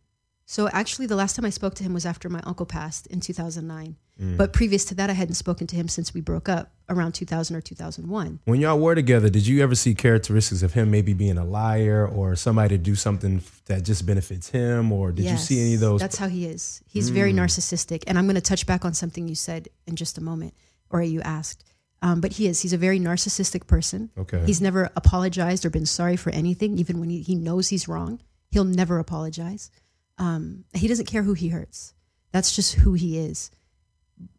So actually, the last time I spoke to him was after my uncle passed in 2009. Mm. But previous to that, I hadn't spoken to him since we broke up around 2000 or 2001. When y'all were together, did you ever see characteristics of him maybe being a liar or somebody to do something that just benefits him? Or did you see any of those? That's how he is. He's very hmm. narcissistic. And I'm going to touch back on something you said in just a moment, or you asked. Um, but he is. He's a very narcissistic person. Okay. He's never apologized or been sorry for anything, even when he, he knows he's wrong. He'll never apologize. Um, he doesn't care who he hurts. That's just who he is.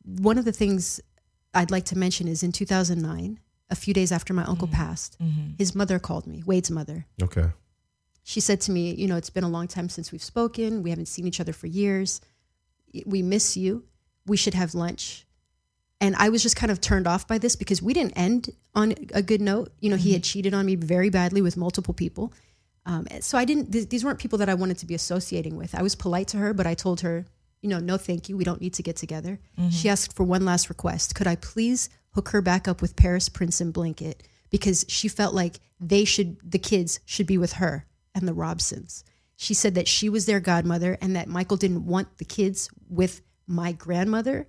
One of the things I'd like to mention is in 2009, a few days after my uncle passed, his mother called me, Wade's mother okay. she said to me, You know, it's been a long time since we've spoken. We haven't seen each other for years. We miss you. We should have lunch. And I was just kind of turned off by this because we didn't end on a good note. You know, he had cheated on me very badly with multiple people. Um, so I didn't, th- these weren't people that I wanted to be associating with. I was polite to her, but I told her, you know, no, thank you. We don't need to get together. She asked for one last request. Could I please hook her back up with Paris, Prince, and Blanket? Because she felt like they should, the kids should be with her and the Robsons. She said that she was their godmother and that Michael didn't want the kids with my grandmother.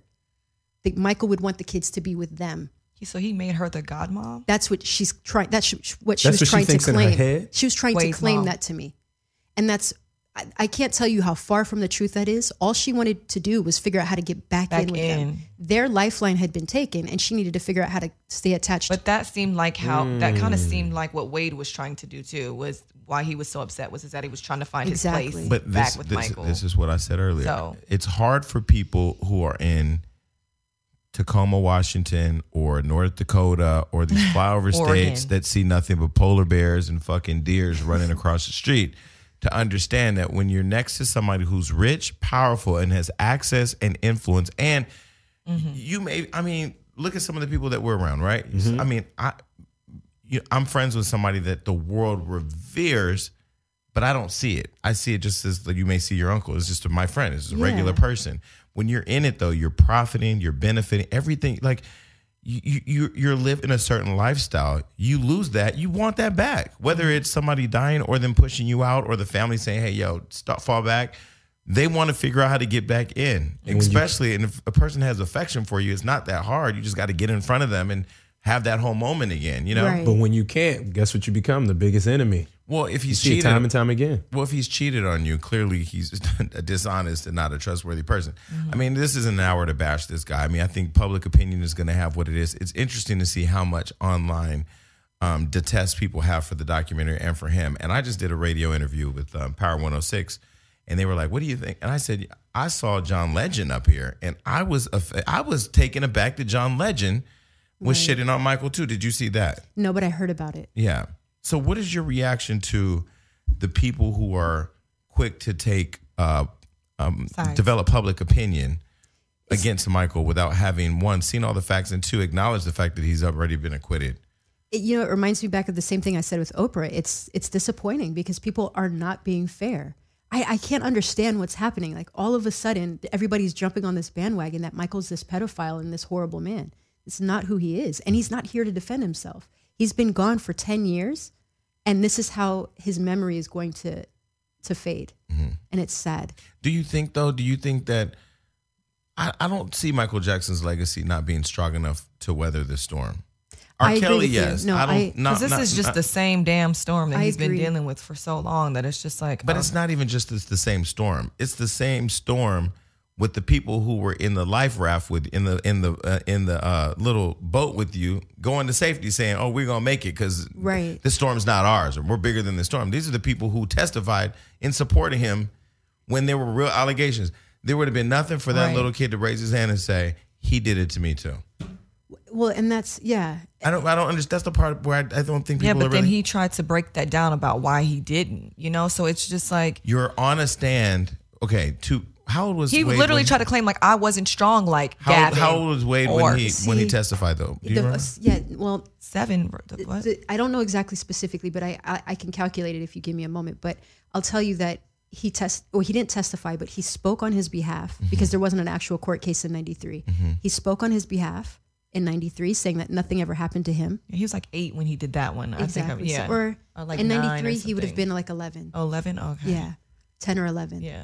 That Michael would want the kids to be with them. So he made her the godmom. That's what she's trying. That's what she That's was what trying thinks to claim. She was trying Wade's to claim mom. that to me, and that's. I, I can't tell you how far from the truth that is. All she wanted to do was figure out how to get back, Back in with in. them. Their lifeline had been taken, and she needed to figure out how to stay attached. But that seemed like how that kind Mm. of seemed like what Wade was trying to do too. Was why he was so upset was is that he was trying to find his place But back this, with this, Michael. this is what I said earlier. So- It's hard for people who are in Tacoma, Washington, or North Dakota, or these flyover states that see nothing but polar bears and fucking deers running across the street to understand that when you're next to somebody who's rich, powerful, and has access and influence, and Mm-hmm. you may, I mean, look at some of the people that we're around, right? Mm-hmm. I mean, I, you, I'm friends with somebody that the world reveres, but I don't see it. I see it just as like you may see your uncle. It's just my friend. It's just a Yeah. regular person. When you're in it though, you're profiting, you're benefiting, everything. Like you, you, you- you're living a certain lifestyle. You lose that, you want that back. Whether it's somebody dying or them pushing you out, or the family saying, "Hey, yo, stop, fall back." They want to figure out how to get back in, especially and if a person has affection for you, it's not that hard. You just got to get in front of them and have that whole moment again. You know. Right. But when you can't, guess what you become? The biggest enemy. Well, if he's cheated, time and time again. well, if he's cheated on you, clearly he's a dishonest and not a trustworthy person. I mean, this isn't an hour to bash this guy. I mean, I think public opinion is going to have what it is. It's interesting to see how much online um, detest people have for the documentary and for him. And I just did a radio interview with um, Power 106, and they were like, "What do you think?" And I said, "I saw John Legend up here, and I was aff- I was taken aback that John Legend was shitting on Michael too. Did you see that?" no, but I heard about it. Yeah. So, what is your reaction to the people who are quick to take, uh, um, develop public opinion against Michael without having one seen all the facts and two acknowledge the fact that he's already been acquitted? It, you know, it reminds me back of the same thing I said with Oprah. It's it's disappointing because people are not being fair. I, I can't understand what's happening. Like all of a sudden, everybody's jumping on this bandwagon that Michael's this pedophile and this horrible man. It's not who he is, and he's not here to defend himself. He's been gone for ten years, and this is how his memory is going to to fade, mm-hmm. and it's sad. Do you think though? Do you think that I, I don't see Michael Jackson's legacy not being strong enough to weather this storm? R. I agree Kelly, with you. yes. No, I don't. I- not, Because this not- is just not- the same damn storm that I he's been dealing with for so long that it's just like. But oh, it's not even just it's the same storm. It's the same storm with the people who were in the life raft with in the in the uh, in the uh, little boat with you going to safety, saying, "Oh, we're gonna make it because Right. this storm's not ours, or we're bigger than the storm." These are the people who testified in support of him when there were real allegations. There would have been nothing for that Right. little kid to raise his hand and say, "He did it to me too." Well, and that's yeah. I don't. I don't understand. That's the part where I, I don't think people yeah, are but then really. he tried to break that down about why he didn't. You know, so it's just like you're on a stand. Okay, to how old was he Wade literally when- tried to claim like I wasn't strong like How, Gavin. how old was Wade when he when he testified though? Do you The- yeah, well, seven? the- What? the- I don't know exactly specifically, but I, I I can calculate it if you give me a moment. But I'll tell you that he test well he didn't testify, but he spoke on his behalf Mm-hmm. because there wasn't an actual court case in '93. He spoke on his behalf in '93, saying that nothing ever happened to him. he was like eight when he did that one. I exactly. think. I, yeah. So- or, Or like in nine or '93 he would have been like 11. Oh, 11? Okay. Yeah, 10 or 11. Yeah.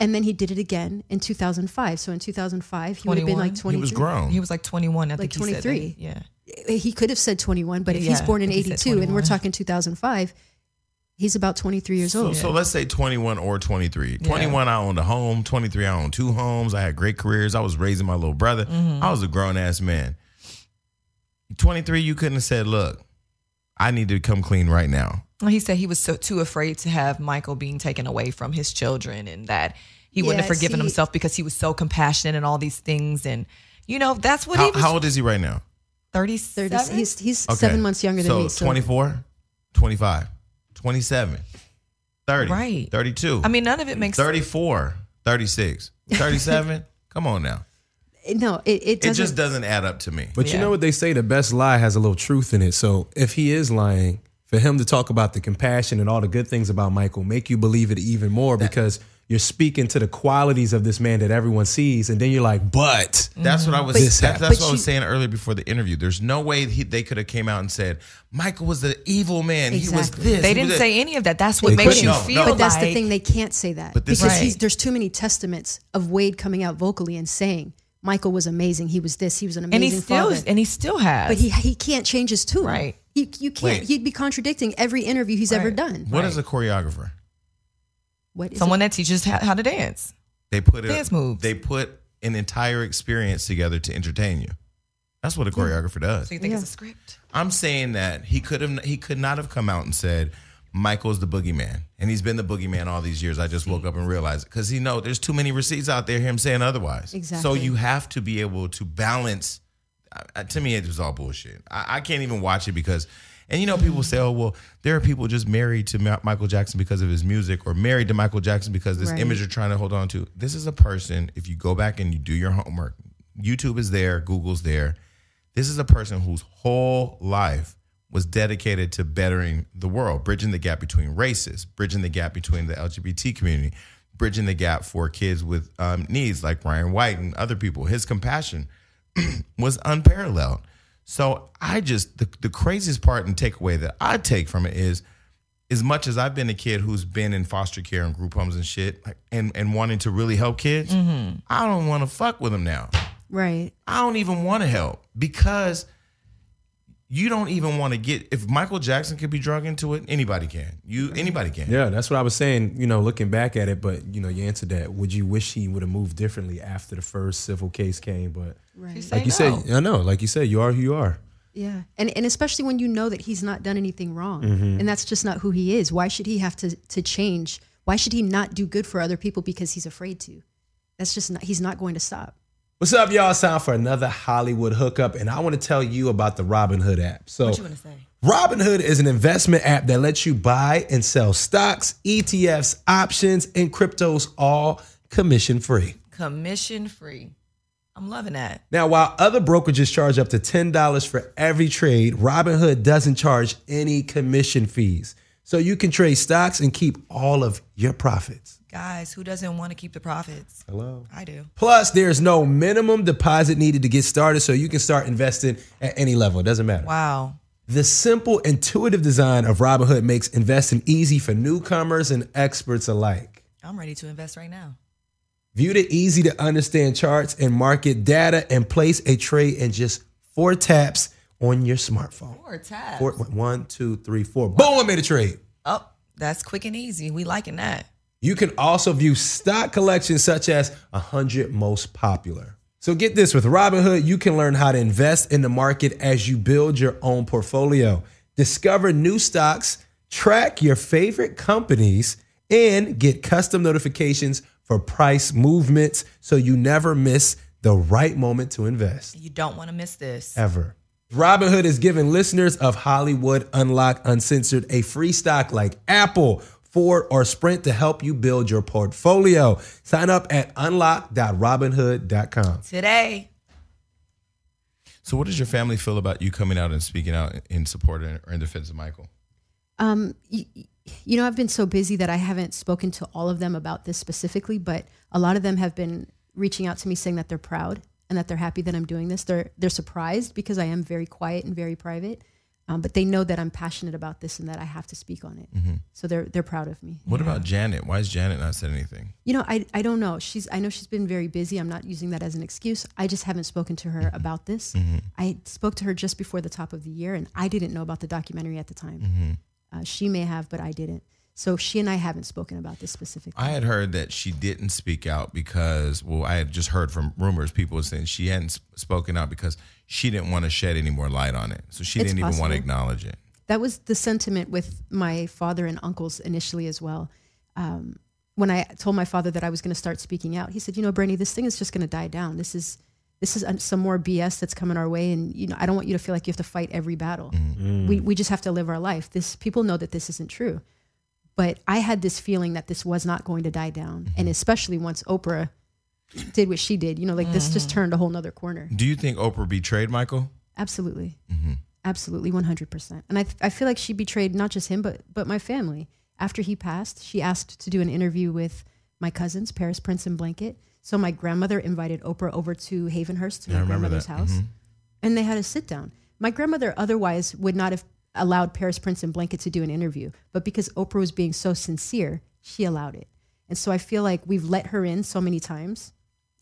And then he did it again in 2005. So in 2005 he would have been like He 23. he was grown. He was like 21. I Like think he said that. 23. Yeah. He could have said 21, but if he's born in I think he said 82 and we're talking 2005, he's about 23 years so, old. so let's say 21 or 23. 21, I owned a home. 23, I owned two homes. I had great careers. I was raising my little brother. Mm-hmm. I was a grown ass man. 23, you couldn't have said, look, I need to come clean right now. Well, he said he was so too afraid to have Michael being taken away from his children and that he wouldn't Yeah, have forgiven see- himself because he was so compassionate and all these things. And, you know, that's what How, he was. how old is he right now? 37? 30, he's he's Okay. seven months younger than so me. So 24, 25, 27, 30, Right. 32. I mean, none of it makes 34, 36, 37. Come on now. no, it, it It doesn't. just doesn't add up to me. But you know what they say? The best lie has a little truth in it. So if he is lying, for him to talk about the compassion and all the good things about Michael, make you believe it even more because you're speaking to the qualities of this man that everyone sees, and then you're like, but That's what I was. This that- that's But what I was saying earlier before the interview. There's no way he, they could have came out and said Michael was the evil man. He was this. They didn't say any of that. That's what They makes you No, feel no. but that's like the thing; they can't say that But this- because Right. he's, there's too many testaments of Wade coming out vocally and saying Michael was amazing. He was this. He was an and he amazing still father. and he still has. but he he can't change his tune. Right. He, you can't. Wait. He'd be contradicting every interview he's ever Right. done. What is a choreographer? What is someone it? that teaches how, how to dance. They put it. Dance moves. They put an entire experience together to entertain you. That's what a choreographer does. So you think Yeah. it's a script? I'm saying that he could have. He could not have come out and said. Michael's the boogeyman, and he's been the boogeyman all these years. I just woke up and realized it because he know there's too many receipts out there. Him saying otherwise. Exactly. So you have to be able to balance. Uh, to me, it was all bullshit. I, I can't even watch it because, and you know, people say, "Oh, well, there are people just married to Ma- Michael Jackson because of his music, or married to Michael Jackson because this Right. image they're trying to hold on to." This is a person. If you go back and you do your homework, YouTube is there, Google's there. This is a person whose whole life was dedicated to bettering the world, bridging the gap between races, bridging the gap between the LGBT community, bridging the gap for kids with um, needs like Ryan White and other people. His compassion was unparalleled. So I just the, the craziest part and takeaway that I take from it is as much as I've been a kid who's been in foster care and group homes and shit like, and, and wanting to really help kids, mm-hmm. I don't want to fuck with them now. right? I don't even want to help because you don't even want to get if Michael Jackson could be drug into it, anybody can. You anybody can. Yeah, that's what I was saying. You know, looking back at it, but you know, you answered that. Would you wish he would have moved differently after the first civil case came? But Right. Like you no. said, I know, like you said, you are who you are. Yeah, and and especially when you know that he's not done anything wrong, Mm-hmm. and that's just not who he is. Why should he have to to change? Why should he not do good for other people because he's afraid to? That's just not. He's not going to stop. What's up, y'all? It's time for another Hollywood hookup, and I want to tell you about the Robinhood app. So, What you want to say? Robinhood is an investment app that lets you buy and sell stocks, ETFs, options, and cryptos all commission free. Commission free. I'm loving that. Now, while other brokerages charge up to $10 for every trade, Robinhood doesn't charge any commission fees. So you can trade stocks and keep all of your profits. Guys, who doesn't want to keep the profits? Hello. I do. Plus, there's no minimum deposit needed to get started, so you can start investing at any level. It doesn't matter. Wow. The simple, intuitive design of Robinhood makes investing easy for newcomers and experts alike. I'm ready to invest right now. View the easy to understand charts and market data and place a trade in just four taps on your smartphone. Four taps. Four, one, two, three, four. Boom, I made a trade. Oh, that's quick and easy. We liking that. You can also view stock collections such as 100 most popular. So get this with Robinhood, you can learn how to invest in the market as you build your own portfolio. Discover new stocks, track your favorite companies, and get custom notifications for price movements so you never miss the right moment to invest You don't want to miss this. ever. Robinhood is giving listeners of Hollywood Unlock Uncensored a free stock like Apple, Ford, or Sprint to help you build your portfolio. Sign up at unlock.robinhood.com. Today. So, what does your family feel about you coming out and speaking out in support or in defense of Michael? Um, you, you know, I've been so busy that I haven't spoken to all of them about this specifically, but a lot of them have been reaching out to me saying that they're proud and that they're happy that I'm doing this. They're they're surprised because I am very quiet and very private, um, but they know that I'm passionate about this and that I have to speak on it. So they're they're proud of me. What about Janet? Why has Janet not said anything? You know, I I don't know. She's I know she's been very busy. I'm not using that as an excuse. I just haven't spoken to her about this. I spoke to her just before the top of the year, and I didn't know about the documentary at the time. Uh, she may have, but I didn't. So she and I haven't spoken about this specifically. I had heard that she didn't speak out because, well, I had just heard from rumors, people were saying she hadn't spoken out because she didn't want to shed any more light on it. So she It's didn't even want to acknowledge it. that was the sentiment with my father and uncles initially as well. Um, when I told my father that I was going to start speaking out, he said, "You know, Bernie, this thing is just going to die down. This is this is some more BS that's coming our way, and you know, I don't want you to feel like you have to fight every battle. We we just have to live our life. This people know that this isn't true." But I had this feeling that this was not going to die down, and mm-hmm. especially once Oprah did what she did. You know, like this just mm-hmm. turned a whole nother corner. Do you think Oprah betrayed Michael? Absolutely. Mm-hmm. Absolutely, 100%. And I, I feel like she betrayed not just him, but, but my family. After he passed, she asked to do an interview with my cousins, Paris, Prince, and Blanket. So my grandmother invited Oprah over to Havenhurst, to Yeah, my grandmother's that. house, and they had a sit down. My grandmother otherwise would not have allowed Paris, Prince, and Blanket to do an interview, but because Oprah was being so sincere, she allowed it. And so I feel like we've let her in so many times,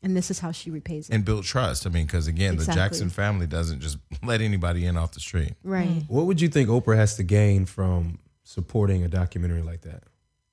and this is how she repays it. And built trust. I mean, because again, Exactly. the Jackson family doesn't just let anybody in off the street. right. What would you think Oprah has to gain from supporting a documentary like that?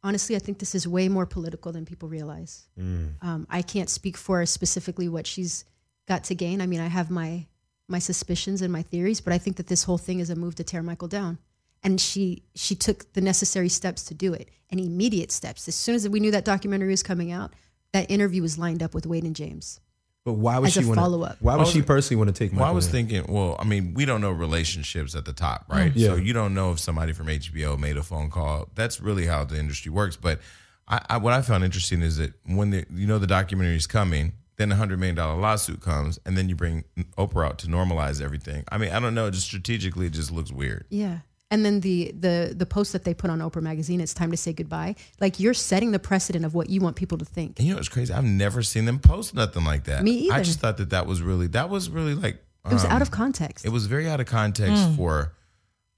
honestly, I think this is way more political than people realize. Um, I can't speak for specifically what she's got to gain. I mean, I have my my suspicions and my theories, but I think that this whole thing is a move to tear Michael down. And she she took the necessary steps to do it, and immediate steps. As soon as we knew that documentary was coming out, that interview was lined up with Wade and James. But why would As a she want follow-up. Why would she personally want to take Michael? Well, I was in? thinking, well, I mean, we don't know relationships at the top, right? Mm-hmm. Yeah. So you don't know if somebody from HBO made a phone call. That's really how the industry works. But I, I, what I found interesting is that when the you know the documentary is coming, then a hundred million dollar lawsuit comes, and then you bring Oprah out to normalize everything. I mean, I don't know. Just strategically, it just looks weird. Yeah. And then the the the post that they put on Oprah magazine, it's time to say goodbye. Like you're setting the precedent of what you want people to think. And you know what's crazy? I've never seen them post nothing like that. Me either. I just thought that that was really that was really like It was um, out of context. It was very out of context for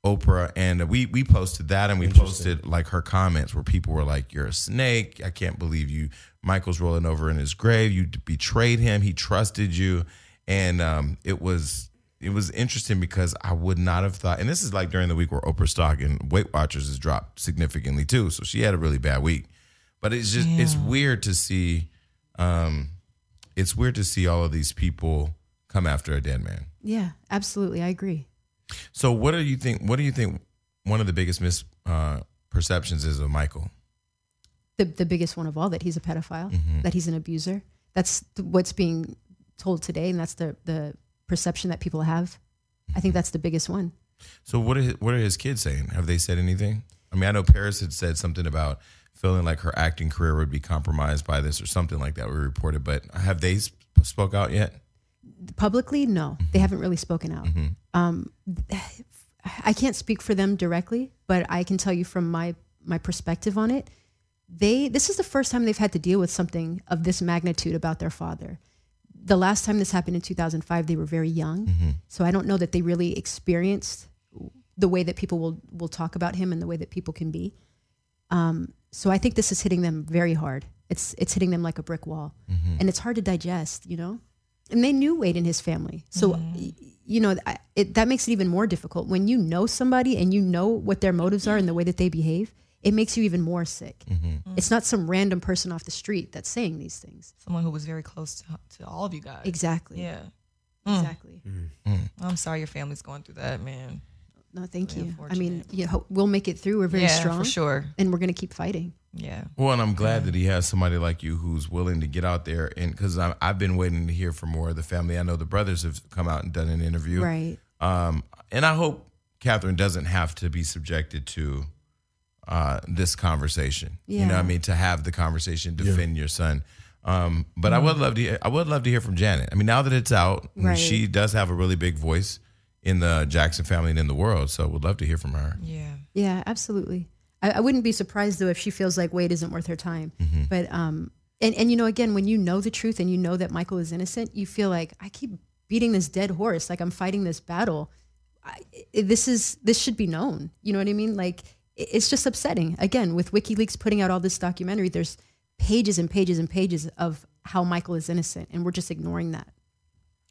Oprah, and we we posted that, and we posted like her comments where people were like, "You're a snake. I can't believe you." Michael's rolling over in his grave. You betrayed him. He trusted you, and um, it was it was interesting because I would not have thought. And this is like during the week where Oprah's stock and Weight Watchers has dropped significantly too. So she had a really bad week. But it's just it's weird to see. Um, it's weird to see all of these people come after a dead man. yeah, absolutely. I agree. So what do you think? What do you think? One of the biggest misperceptions uh, is of Michael. the the biggest one of all that he's a pedophile, Mm-hmm. that he's an abuser. That's th- what's being told today, and that's the the perception that people have. I think that's the biggest one. So what are his, what are his kids saying? Have they said anything? I mean, I know Paris had said something about feeling like her acting career would be compromised by this or something like that. We reported, but have they sp- spoke out yet? Publicly, no, Mm-hmm. they haven't really spoken out. Um, I can't speak for them directly, but I can tell you from my my perspective on it. They this is the first time they've had to deal with something of this magnitude about their father. The last time this happened in 2005, they were very young, so I don't know that they really experienced the way that people will will talk about him and the way that people can be. Um, so I think this is hitting them very hard. It's it's hitting them like a brick wall, and it's hard to digest, you know. And they knew Wade and his family, so mm-hmm. y- you know it, that makes it even more difficult when you know somebody and you know what their motives are and the way that they behave. It makes you even more sick. Mm-hmm. Mm-hmm. It's not some random person off the street that's saying these things. Someone who was very close to, to all of you guys. Exactly. Yeah. Mm. Exactly. Mm. I'm sorry your family's going through that, man. No, thank Very you. I mean, unfortunate. you know, we'll make it through. We're very yeah, strong, for sure. and we're gonna keep fighting. Yeah. Well, and I'm glad that he has somebody like you who's willing to get out there and because I've been waiting to hear from more of the family. I know the brothers have come out and done an interview, Right. Um, and I hope Catherine doesn't have to be subjected to uh, this conversation. Yeah. You know, what I mean, to have the conversation, defend your son. Um, but I would love to. I would love to hear from Janet. I mean, now that it's out, Right. she does have a really big voice in the Jackson family and in the world. So, we'd love to hear from her. Yeah. Yeah, absolutely. I, I wouldn't be surprised though if she feels like Wade isn't worth her time. But um, and and you know, again, when you know the truth and you know that Michael is innocent, you feel like I keep beating this dead horse, like I'm fighting this battle. I, I- this is this should be known. You know what I mean? Like it's just upsetting. Again, with WikiLeaks putting out all this documentary, there's pages and pages and pages of how Michael is innocent, and we're just ignoring that.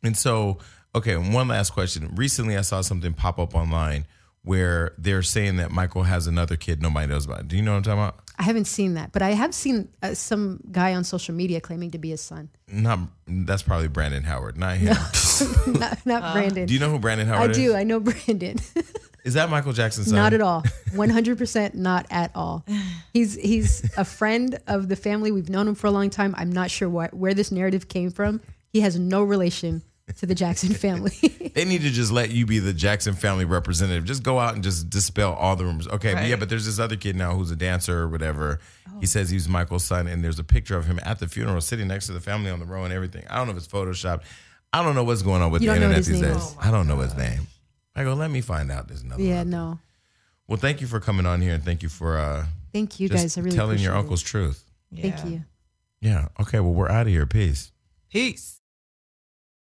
And so, okay, one last question. Recently, I saw something pop up online where they're saying that Michael has another kid nobody knows about. Do you know what I'm talking about? I haven't seen that, but I have seen uh, some guy on social media claiming to be his son. Not that's probably Brandon Howard, not him. not not Brandon. Do you know who Brandon I Howard is? I do. I know Brandon. Is that Michael Jackson's son? not at all. One hundred percent not at all. He's he's a friend of the family. We've known him for a long time. I'm not sure what where this narrative came from. He has no relation to the Jackson family. They need to just let you be the Jackson family representative. Just go out and just dispel all the rumors. Okay, but yeah, but there's this other kid now who's a dancer or whatever, He says he's Michael's son, and there's a picture of him at the funeral, sitting next to the family on the row and everything. I don't know if it's photoshopped. I don't know what's going on with You the don't know what internet his these name days. is? I don't know his name. I go, let me find out. There's another. Yeah, one. no. Well, thank you for coming on here, and thank you for uh, Thank you just guys. I really telling your appreciate it. uncle's truth. Thank you. Yeah. Okay. Well, we're out of here. Peace. Peace.